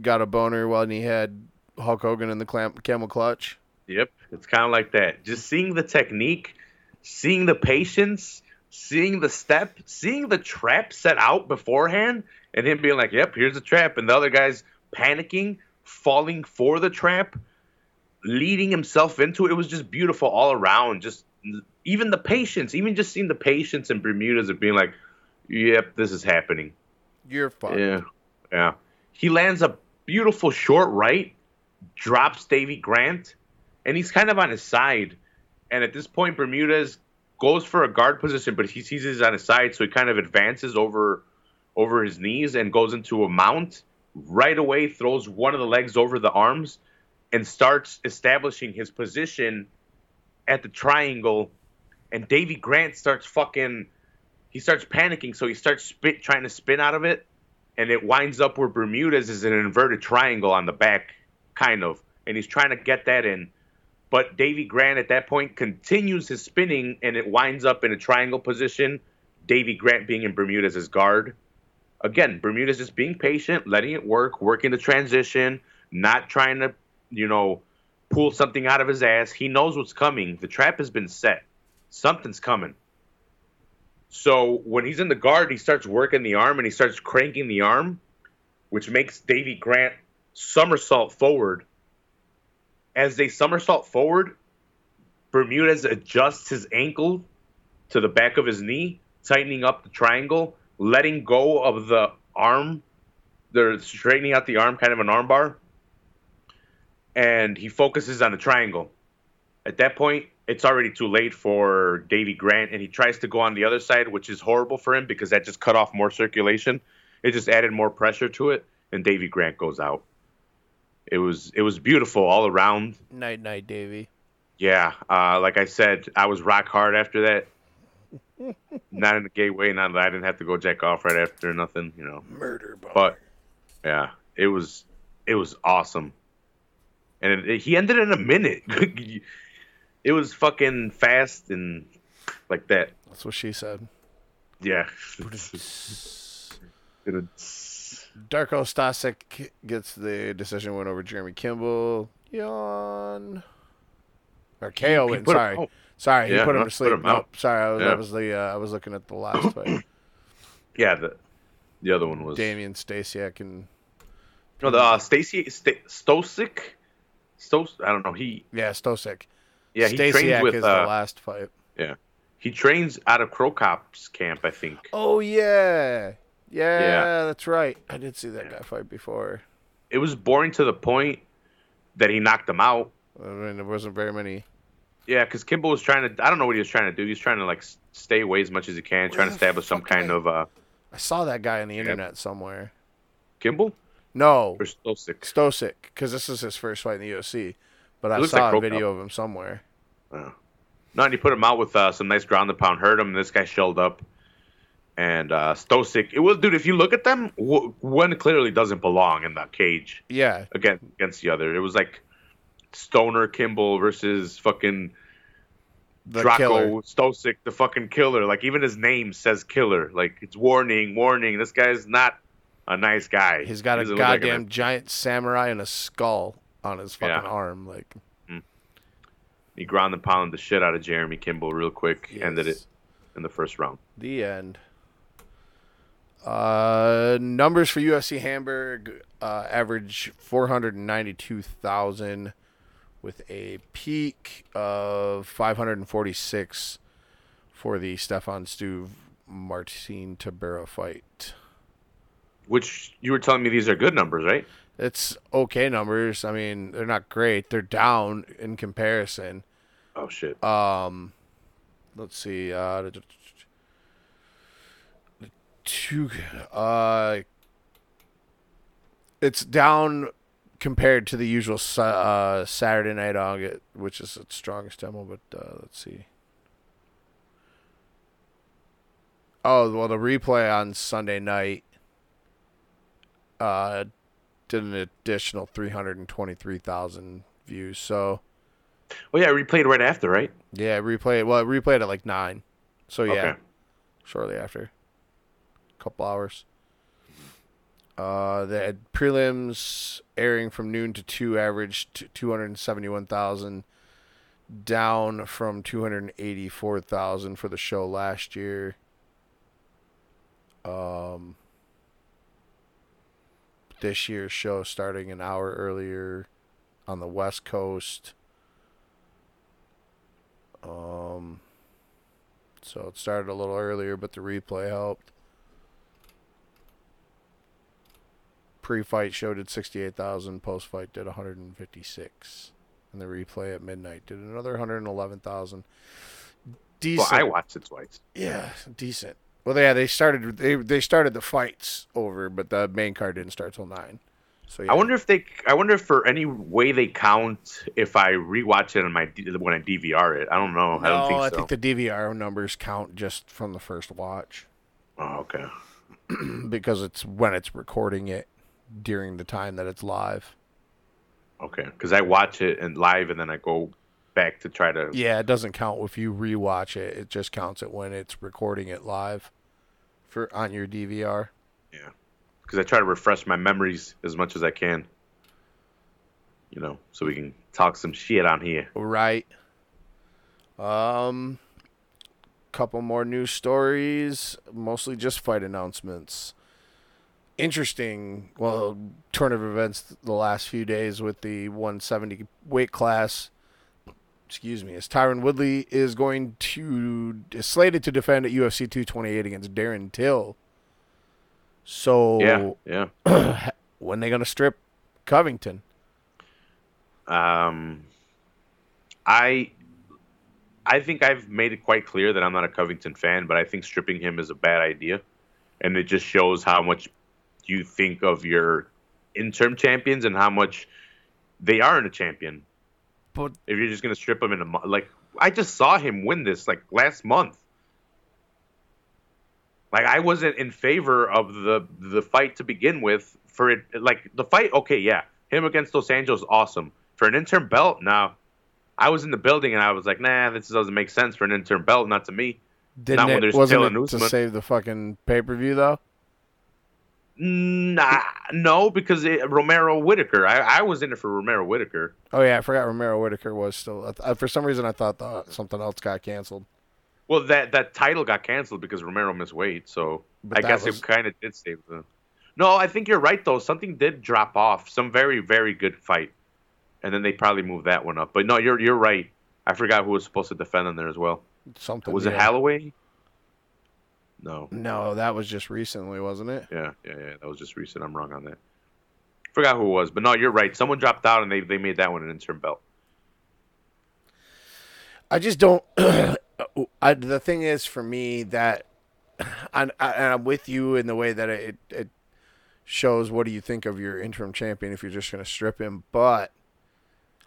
Speaker 2: got a boner when he had Hulk Hogan in the clam- camel clutch?
Speaker 3: Yep, it's kind of like that. Just seeing the technique, seeing the patience, seeing the step, seeing the trap set out beforehand, and him being like, "Yep, here's the trap," and the other guys panicking, falling for the trap, leading himself into it. It was just beautiful all around. Just even the patience, even just seeing the patience in Bermudez of being like, "Yep, this is happening."
Speaker 2: You're fucked.
Speaker 3: Yeah, yeah. He lands a beautiful short right, drops Davey Grant, and he's kind of on his side. And at this point, Bermudez goes for a guard position, but he sees he's on his side, so he kind of advances over over his knees and goes into a mount. Right away, throws one of the legs over the arms and starts establishing his position at the triangle. And Davey Grant starts fucking. He starts panicking, so he starts spit, trying to spin out of it, and it winds up where Bermudez is an inverted triangle on the back, kind of, and he's trying to get that in. But Davey Grant at that point continues his spinning, and it winds up in a triangle position. Davey Grant being in Bermudez's guard. Again, Bermudez just being patient, letting it work, working the transition, not trying to, you know, pull something out of his ass. He knows what's coming. The trap has been set. Something's coming. So when he's in the guard, he starts working the arm and he starts cranking the arm, which makes Davey Grant somersault forward. As they somersault forward, Bermudez adjusts his ankle to the back of his knee, tightening up the triangle, letting go of the arm. They're straightening out the arm, kind of an arm bar. And he focuses on the triangle. At that point, it's already too late for Davey Grant, and he tries to go on the other side, which is horrible for him because that just cut off more circulation. It just added more pressure to it, and Davey Grant goes out. It was it was beautiful all around.
Speaker 2: Night, night, Davey.
Speaker 3: Yeah, uh, like I said, I was rock hard after that. Not in a gay way, not that I didn't have to go jack off right after nothing, you know.
Speaker 2: Murder boner.
Speaker 3: But yeah, it was it was awesome, and it, it- he ended in a minute. it was fucking fast and like that.
Speaker 2: That's what she said.
Speaker 3: Yeah.
Speaker 2: Darko Stasek gets the decision win over Jeremy Kimball. Yawn. Or KO win.
Speaker 3: put him
Speaker 2: oh,
Speaker 3: Sorry.
Speaker 2: Sorry, he
Speaker 3: Yeah,
Speaker 2: put him
Speaker 3: no,
Speaker 2: to sleep.
Speaker 3: him
Speaker 2: Nope.
Speaker 3: out.
Speaker 2: Sorry, I was,
Speaker 3: Yeah.
Speaker 2: that was the uh, I was looking at the last fight.
Speaker 3: yeah, the the other one was
Speaker 2: Damian Stasiak and
Speaker 3: no the uh, Stacy St- Stosic. Stos I don't know. He
Speaker 2: yeah, Stosic.
Speaker 3: yeah he trains
Speaker 2: Stasiak
Speaker 3: with
Speaker 2: is
Speaker 3: uh,
Speaker 2: the last fight.
Speaker 3: yeah he trains out of Cro Cop's camp I think.
Speaker 2: Oh yeah. yeah.
Speaker 3: Yeah.
Speaker 2: that's right. I did see that guy fight before.
Speaker 3: It was boring to the point that he knocked him out.
Speaker 2: I mean, there wasn't very many.
Speaker 3: Yeah, because Kimball was trying to. I don't know what he was trying to do. He was trying to like stay away as much as he can, trying to establish some kind
Speaker 2: I-
Speaker 3: of uh
Speaker 2: I saw that guy on the internet somewhere.
Speaker 3: Kimball
Speaker 2: No,
Speaker 3: or Stosic.
Speaker 2: Stosic, because this is his first fight in the UFC. But I saw
Speaker 3: like
Speaker 2: a
Speaker 3: Cro Cop.
Speaker 2: video of him somewhere.
Speaker 3: Oh. No, and he put him out with uh, some nice ground and pound. Hurt him, and this guy shelled up. And uh, Stosic, it was dude. If you look at them, w- one clearly doesn't belong in that cage
Speaker 2: Yeah,
Speaker 3: against against the other. It was like Stoner Kimball versus fucking
Speaker 2: the
Speaker 3: Draco
Speaker 2: killer.
Speaker 3: Stosic, the fucking killer. Like even his name says killer. Like it's warning, warning. This guy's not a nice guy.
Speaker 2: He's got
Speaker 3: He
Speaker 2: a
Speaker 3: doesn't like
Speaker 2: goddamn giant samurai and a skull on his fucking
Speaker 3: Yeah.
Speaker 2: arm. Like,
Speaker 3: He ground and pounded the shit out of Jeremy Kimball real quick. Ended it in the first round.
Speaker 2: The end. Uh, numbers for UFC Hamburg uh, average 492,000 with a peak of 546 for the Stefan Struve Martin Tybura fight.
Speaker 3: Which you were telling me these are good numbers, right?
Speaker 2: It's okay numbers. I mean, they're not great. They're down in comparison.
Speaker 3: Oh shit.
Speaker 2: Um, let's see. Uh, two. Uh, it's down compared to the usual uh, Saturday Night August, which is its strongest demo. But uh, let's see. Oh well, the replay on Sunday night uh, did an additional three hundred and twenty-three thousand views. So
Speaker 3: Oh yeah, replayed right after, right?
Speaker 2: Yeah, replay it. Well, it replayed at like nine. So yeah,
Speaker 3: Okay.
Speaker 2: shortly after. A couple hours. Uh, had prelims airing from noon to two, averaged two hundred seventy-one thousand, down from two hundred eighty-four thousand for the show last year. Um, this year's show starting an hour earlier on the West Coast. Um, so it started a little earlier, but the replay helped. Pre-fight show did sixty-eight thousand. Post-fight did one hundred and fifty-six, and the replay at midnight did another one hundred and eleven thousand.
Speaker 3: Well, I watched it twice.
Speaker 2: yeah, decent. Well, yeah, they started they they started the fights over, but the main card didn't start till nine. So yeah.
Speaker 3: I wonder if they. I wonder if for any way they count if I rewatch it on my when I DVR it. I don't know. I don't
Speaker 2: No,
Speaker 3: think
Speaker 2: I
Speaker 3: so.
Speaker 2: think the DVR numbers count just from the first watch
Speaker 3: oh, okay.
Speaker 2: because it's when it's recording it during the time that it's live.
Speaker 3: Okay. Because I watch it and live, and then I go back to try to.
Speaker 2: Yeah, it doesn't count if you rewatch it. It just counts it when it's recording it live for on your DVR.
Speaker 3: Yeah. Because I try to refresh my memories as much as I can. You know, so we can talk some shit on here.
Speaker 2: Right. Um couple more news stories, mostly just fight announcements. Interesting, well, turn of events the last few days with the 170 weight class. Excuse me, as Tyron Woodley is going to is slated to defend at UFC 228 against Darren Till. So
Speaker 3: Yeah. Yeah.
Speaker 2: when they gonna strip Covington?
Speaker 3: Um, I I think I've made it quite clear that I'm not a Covington fan, but I think stripping him is a bad idea, and it just shows how much you think of your interim champions and how much they aren't a champion.
Speaker 2: But
Speaker 3: If you're just gonna strip him in a mo- like, I just saw him win this like last month. Like I wasn't in favor of the the fight to begin with. For it, like the fight, okay, yeah, him against dos Anjos, awesome. For an interim belt, now, I was in the building and I was like, nah, this doesn't make sense for an interim belt, not to me.
Speaker 2: didn't
Speaker 3: Not
Speaker 2: it, wasn't it to save the fucking pay per view though?
Speaker 3: Nah, no, because it, Romero Whittaker. I, I was in it for Romero Whittaker.
Speaker 2: Oh yeah, I forgot Romero Whittaker was still. I for some reason, I thought the, something else got canceled.
Speaker 3: Well, that that title got canceled because Romero missed weight, so
Speaker 2: But
Speaker 3: I guess
Speaker 2: was-
Speaker 3: it kind of did save them. No, I think you're right though. Something did drop off. Some very very good fight, and then they probably moved that one up. But no, you're you're right. I forgot who was supposed to defend on there as well.
Speaker 2: Something
Speaker 3: Was it
Speaker 2: yeah.
Speaker 3: Holloway? No.
Speaker 2: No, that was just recently, wasn't it?
Speaker 3: Yeah, yeah, yeah. That was just recent. I'm wrong on that. Forgot who it was, but no, you're right. Someone dropped out and they they made that one an interim belt.
Speaker 2: I just don't. I, the thing is, for me, that I, I, and I'm with you in the way that it it shows what do you think of your interim champion if you're just going to strip him, but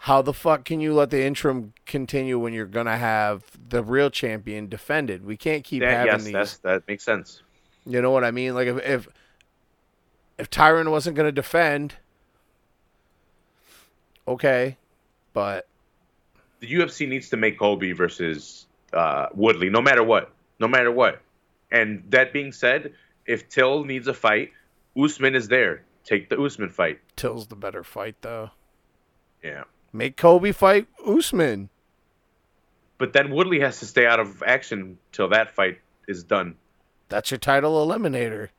Speaker 2: how the fuck can you let the interim continue when you're going to have the real champion defended? We can't keep
Speaker 3: That,
Speaker 2: having
Speaker 3: yes,
Speaker 2: these.
Speaker 3: that's, that makes sense.
Speaker 2: You know what I mean? Like if if, if Tyron wasn't going to defend, okay, but
Speaker 3: the UFC needs to make Colby versus uh, Woodley, no matter what, no matter what. And that being said, if Till needs a fight, Usman is there. Take the Usman fight.
Speaker 2: Till's the better fight though.
Speaker 3: Yeah,
Speaker 2: Make Colby fight Usman.
Speaker 3: but then Woodley has to stay out of action till that fight is done.
Speaker 2: That's your title eliminator.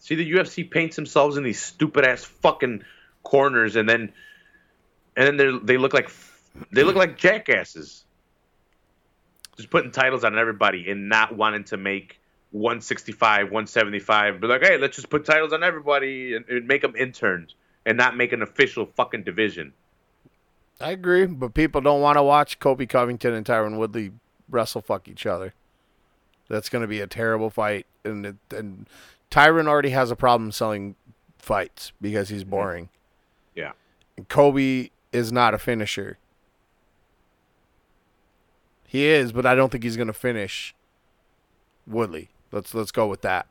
Speaker 3: See, the UFC paints themselves in these stupid ass fucking corners, and then and then they they look like they look like jackasses. Just putting titles on everybody and not wanting to make 165, 175. Be like, hey, let's just put titles on everybody and, and make them interns and not make an official fucking division.
Speaker 2: I agree, but people don't want to watch Colby Covington and Tyron Woodley wrestle fuck each other. That's going to be a terrible fight, and it, and Tyron already has a problem selling fights because he's mm-hmm. boring.
Speaker 3: Yeah.
Speaker 2: And Colby is not a finisher. He is, but I don't think he's going to finish Woodley. Let's let's go with that.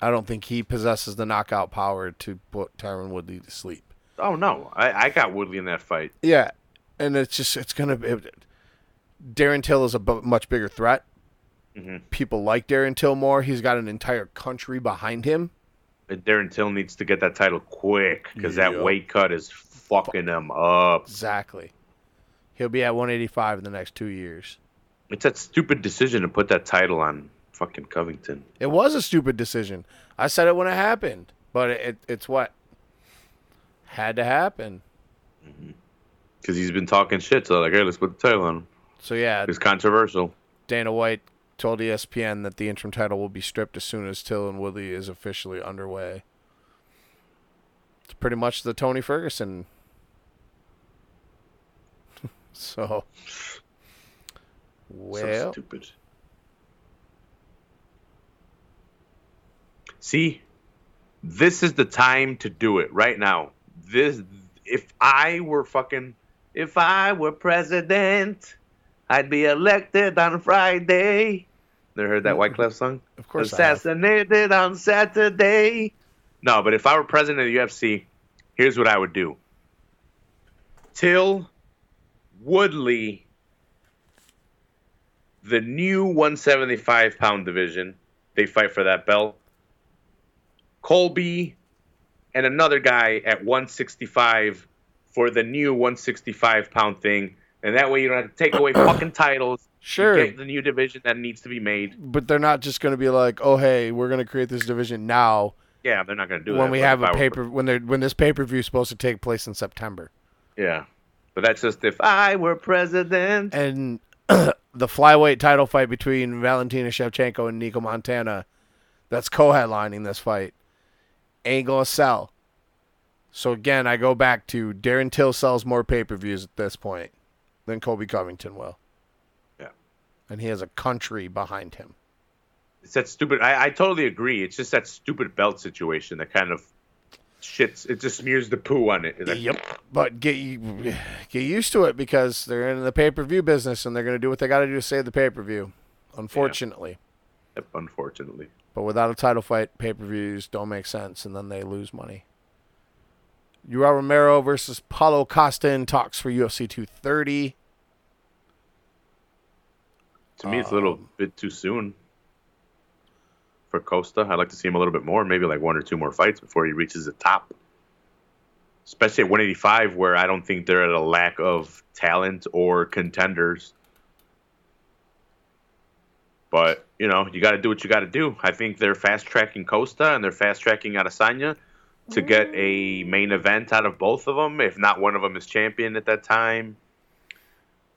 Speaker 2: I don't think he possesses the knockout power to put Tyron Woodley to sleep.
Speaker 3: Oh no, I, I got Woodley in that fight.
Speaker 2: Yeah, and it's just it's gonna be. Darren Till is a much bigger threat.
Speaker 3: Mhm.
Speaker 2: People like Darren Till more. He's got an entire country behind him.
Speaker 3: But Darren Till needs to get that title quick because that weight cut is fucking him up.
Speaker 2: Exactly. He'll be at 185 in the next two years.
Speaker 3: It's that stupid decision to put that title on fucking Covington.
Speaker 2: It was a stupid decision. I said it when it happened, but it, it it's what had to happen. Mm-hmm.
Speaker 3: Because he's been talking shit, so like, hey, let's put the title on him.
Speaker 2: So yeah,
Speaker 3: It's controversial.
Speaker 2: Dana White told ESPN that the interim title will be stripped as soon as Till and Woodley is officially underway. It's pretty much the Tony Ferguson. so,
Speaker 3: so
Speaker 2: well,
Speaker 3: stupid. See, this is the time to do it right now. This, if I were fucking, if I were president, I'd be elected on Friday. Never heard that mm-hmm. Wyclef song?
Speaker 2: of course, I have.
Speaker 3: Assassinated on Saturday. No, but if I were president of the UFC, here's what I would do. Till Woodley, the new 175 pound division, they fight for that belt. Colby and another guy at 165 for the new 165 pound thing. And that way you don't have to take away fucking titles.
Speaker 2: Sure,
Speaker 3: Get the new division that needs to be made.
Speaker 2: but they're not just going to be like, "Oh, hey, we're going to create this division now."
Speaker 3: Yeah, they're not going to do that.
Speaker 2: when we have a
Speaker 3: were-
Speaker 2: paper when they when this pay per view is supposed to take place in September,
Speaker 3: Yeah. But that's just if I were president.
Speaker 2: and the flyweight title fight between Valentina Shevchenko and Nicco Montaño, that's co-headlining this fight, ain't gonna sell. So again, I go back to Darren Till sells more pay per views at this point than Colby Covington will.
Speaker 3: Yeah.
Speaker 2: and he has a country behind him.
Speaker 3: It's that stupid. I, I totally agree. It's just that stupid belt situation that kind of shits. It just smears the poo on it. Like,
Speaker 2: Yep. But get get used to it because they're in the pay per view business and they're going to do what they got to do to save the pay per view. Unfortunately,
Speaker 3: Yep, Unfortunately.
Speaker 2: But without a title fight, pay per views don't make sense, and then they lose money. Yoel Romero versus Paulo Costa in talks for UFC 230.
Speaker 3: To me, it's a little
Speaker 2: Um,
Speaker 3: bit too soon for Costa. I'd like to see him a little bit more, maybe like one or two more fights before he reaches the top. Especially at 185, where I don't think they're at a lack of talent or contenders. But, you know, you got to do what you got to do. I think they're fast tracking Costa and they're fast tracking Adesanya to get a mm. main event out of both of them, if not one of them is champion at that time.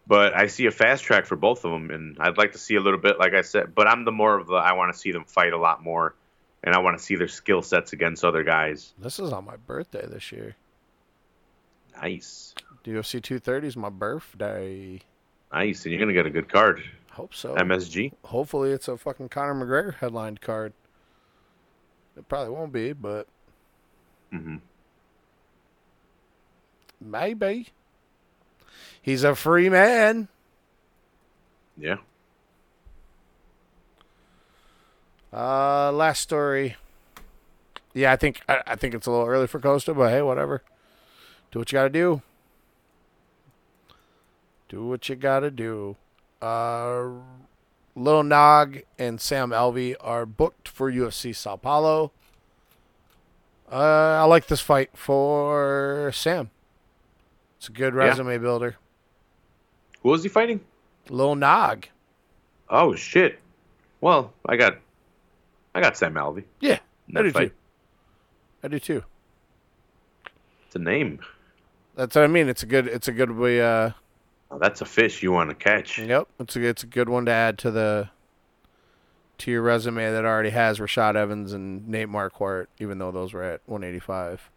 Speaker 3: But I see a fast track for both of them, and I'd like to see a little bit, like I said. But I'm the more of the I want to see them fight a lot more, and I want to see their skill sets against other guys.
Speaker 2: This is on my birthday this year.
Speaker 3: Nice,
Speaker 2: UFC 230 is my birthday.
Speaker 3: nice, and you're gonna get a good card.
Speaker 2: Hope so.
Speaker 3: MSG.
Speaker 2: Hopefully, it's a fucking Conor McGregor headlined card. It probably won't be, but
Speaker 3: hmm
Speaker 2: maybe. He's a free man.
Speaker 3: Yeah.
Speaker 2: Uh, last story. Yeah, I think I, I think it's a little early for Costa, but hey, whatever. Do what you gotta do. Do what you gotta do. Uh, Lil Nog and Sam Alvey are booked for UFC Sao Paulo. Uh, I like this fight for Sam. It's a good
Speaker 3: Yeah.
Speaker 2: resume builder.
Speaker 3: Who was he fighting?
Speaker 2: Lil Nog.
Speaker 3: Oh shit. Well, I got, I got Sam Alvey.
Speaker 2: Yeah, I do
Speaker 3: fight.
Speaker 2: too. I do too.
Speaker 3: It's a name.
Speaker 2: That's what I mean. It's a good. It's a good way. Uh,
Speaker 3: Oh, that's a fish you want to catch.
Speaker 2: Yep, it's a it's a good one to add to the to your resume that already has Rashad Evans and Nate Marquardt, even though those were at 185.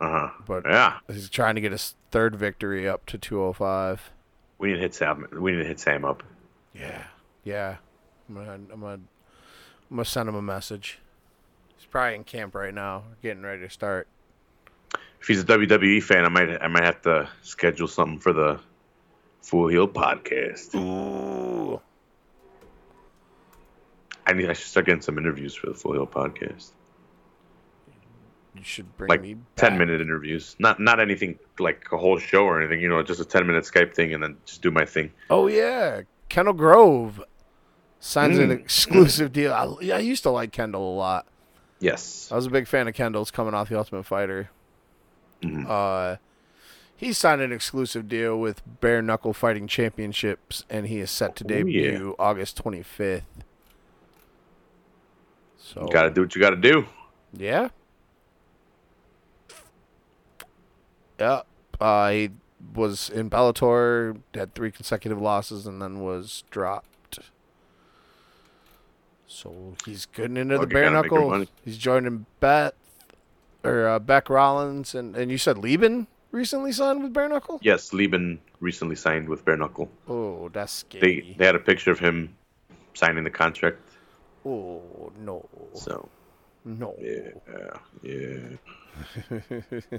Speaker 3: Uh huh.
Speaker 2: But
Speaker 3: Yeah.
Speaker 2: he's trying to get his third victory up to 205.
Speaker 3: We need to hit Sam. We need to hit Sam up.
Speaker 2: Yeah, yeah. I'm gonna I'm gonna I'm gonna send him a message. He's probably in camp right now, getting ready to start.
Speaker 3: If he's a WWE fan, I might I might have to schedule something for the Full Heel podcast.
Speaker 2: Ooh,
Speaker 3: I need I should start getting some interviews for the Full Heel podcast.
Speaker 2: You should bring
Speaker 3: like
Speaker 2: me
Speaker 3: ten
Speaker 2: back.
Speaker 3: minute interviews. Not not anything like a whole show or anything. You know, just a ten minute Skype thing, and then just do my thing.
Speaker 2: Oh yeah, Kendall Grove signs an
Speaker 3: Mm.
Speaker 2: exclusive deal. I, yeah, I used to like Kendall a lot.
Speaker 3: Yes.
Speaker 2: I was a big fan of Kendall's coming off the Ultimate Fighter.
Speaker 3: Mhm.
Speaker 2: Uh, he signed an exclusive deal with Bare Knuckle Fighting Championships, and he is set to
Speaker 3: Oh, yeah.
Speaker 2: debut August 25th. So
Speaker 3: Got to do what you got to do.
Speaker 2: yeah, yeah. Uh, he was in Bellator, had three consecutive losses, and then was dropped. So he's getting into the bare
Speaker 3: gotta make your
Speaker 2: knuckle. He's joining Beth or uh, Bec Rawlings, and and you said Leben recently signed with bare knuckle.
Speaker 3: Yes, Leben recently signed with Bare Knuckle.
Speaker 2: Oh, that's
Speaker 3: They
Speaker 2: scary.
Speaker 3: they had a picture of him signing the contract.
Speaker 2: oh no,
Speaker 3: So
Speaker 2: no.
Speaker 3: yeah, yeah.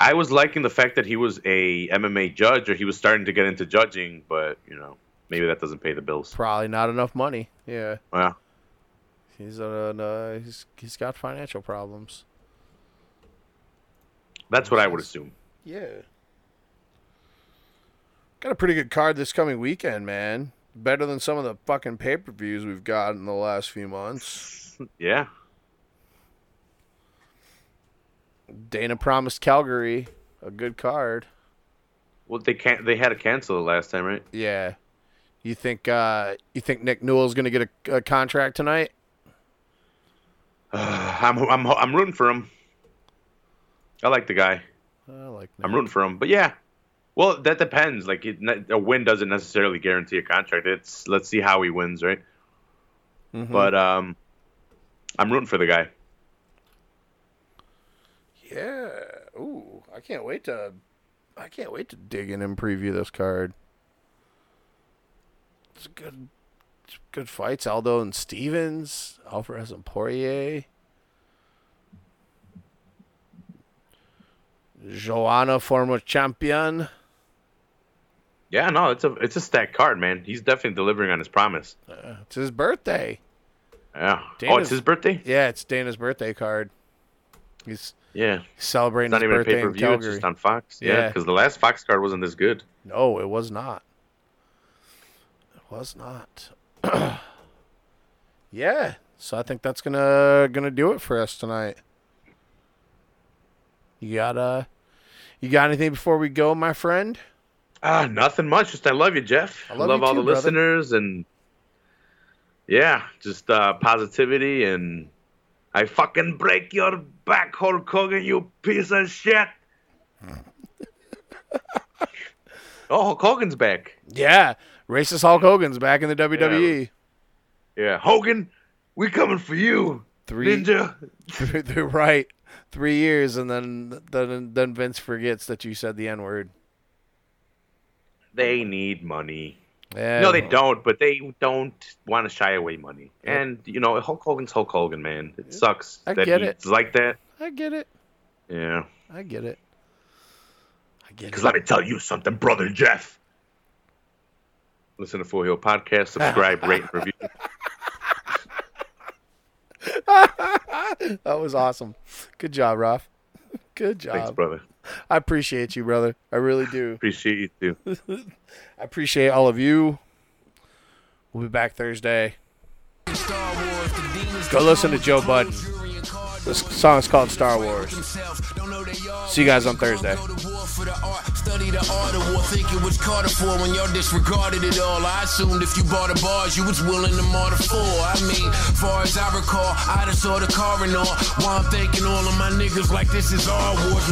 Speaker 3: I was liking the fact that he was a MMA judge, or he was starting to get into judging, but you know, maybe that doesn't pay the bills.
Speaker 2: Probably not enough money. Yeah,
Speaker 3: Yeah.
Speaker 2: he's uh, uh he's he's got financial problems.
Speaker 3: That's what I would assume.
Speaker 2: Yeah. Got a pretty good card this coming weekend, man. Better than some of the fucking pay per views we've got in the last few months.
Speaker 3: Yeah,
Speaker 2: Dana promised Calgary a good card.
Speaker 3: well, they can't. They had to cancel it last time, right?
Speaker 2: Yeah. You think uh you think Nick Newell's gonna get a, a contract tonight?
Speaker 3: I'm I'm I'm rooting for him. I like the guy.
Speaker 2: I like
Speaker 3: I'm rooting for him, but yeah. Well, that depends. Like it, a win doesn't necessarily guarantee a contract. It's let's see how he wins, right?
Speaker 2: Mhm.
Speaker 3: But um, I'm rooting for the guy.
Speaker 2: Yeah. Ooh, I can't wait to I can't wait to dig in and preview this card. It's good it's good fights. Aldo and Stephens, Alvarez and Poirier. Joanna, former champion.
Speaker 3: Yeah, no, it's a it's a stacked card, man. He's definitely delivering on his promise.
Speaker 2: Uh, it's his birthday.
Speaker 3: Yeah. oh, it's his birthday.
Speaker 2: Yeah, it's Dana's birthday card. He's
Speaker 3: Yeah.
Speaker 2: celebrating
Speaker 3: It's not
Speaker 2: his
Speaker 3: even a pay per view. It's just on Fox. Yeah.
Speaker 2: Yeah.
Speaker 3: Because the last Fox card wasn't this good.
Speaker 2: No, it was not. It was not. yeah. So I think that's gonna gonna do it for us tonight. You got uh you got anything before we go, my friend?
Speaker 3: Ah, nothing much. Just I love you, Jeff.
Speaker 2: I
Speaker 3: I
Speaker 2: love
Speaker 3: all
Speaker 2: too,
Speaker 3: the
Speaker 2: brother.
Speaker 3: listeners and yeah, just uh, positivity and I fucking break your back, Hulk Hogan, you piece of shit. oh, Hulk Hogan's back.
Speaker 2: Yeah. Racist Hulk Hogan's back in the WWE.
Speaker 3: Yeah, Hogan, we coming for you,
Speaker 2: Three
Speaker 3: Ninja.
Speaker 2: they're right. Three years and then then then Vince forgets that you said the N word.
Speaker 3: They need money.
Speaker 2: Yeah.
Speaker 3: No, they don't, but they don't want to shy away money. And you know, Hulk Hogan's Hulk Hogan, man. It sucks
Speaker 2: I
Speaker 3: that
Speaker 2: get
Speaker 3: he's
Speaker 2: it.
Speaker 3: like that.
Speaker 2: I get it.
Speaker 3: Yeah.
Speaker 2: I get it. I get it.
Speaker 3: Because let me tell you something, brother Jeff. Listen to Full Heel Podcast, subscribe, rate, and review.
Speaker 2: that was awesome. Good job, Ralph. Good job.
Speaker 3: Thanks, brother.
Speaker 2: I appreciate you, brother. I really do.
Speaker 3: Appreciate you too.
Speaker 2: I appreciate all of you. We'll be back Thursday. Go listen to Joe Budden. This song is called Star Wars. See you guys on Thursday.
Speaker 1: Study the art of war, think it was Carter for when y'all disregarded it all. I assumed if you bought a bars, you was willing to martyr for. I mean, far as I recall, I just saw the car and all. While I'm thinking all of my niggas like this is our wars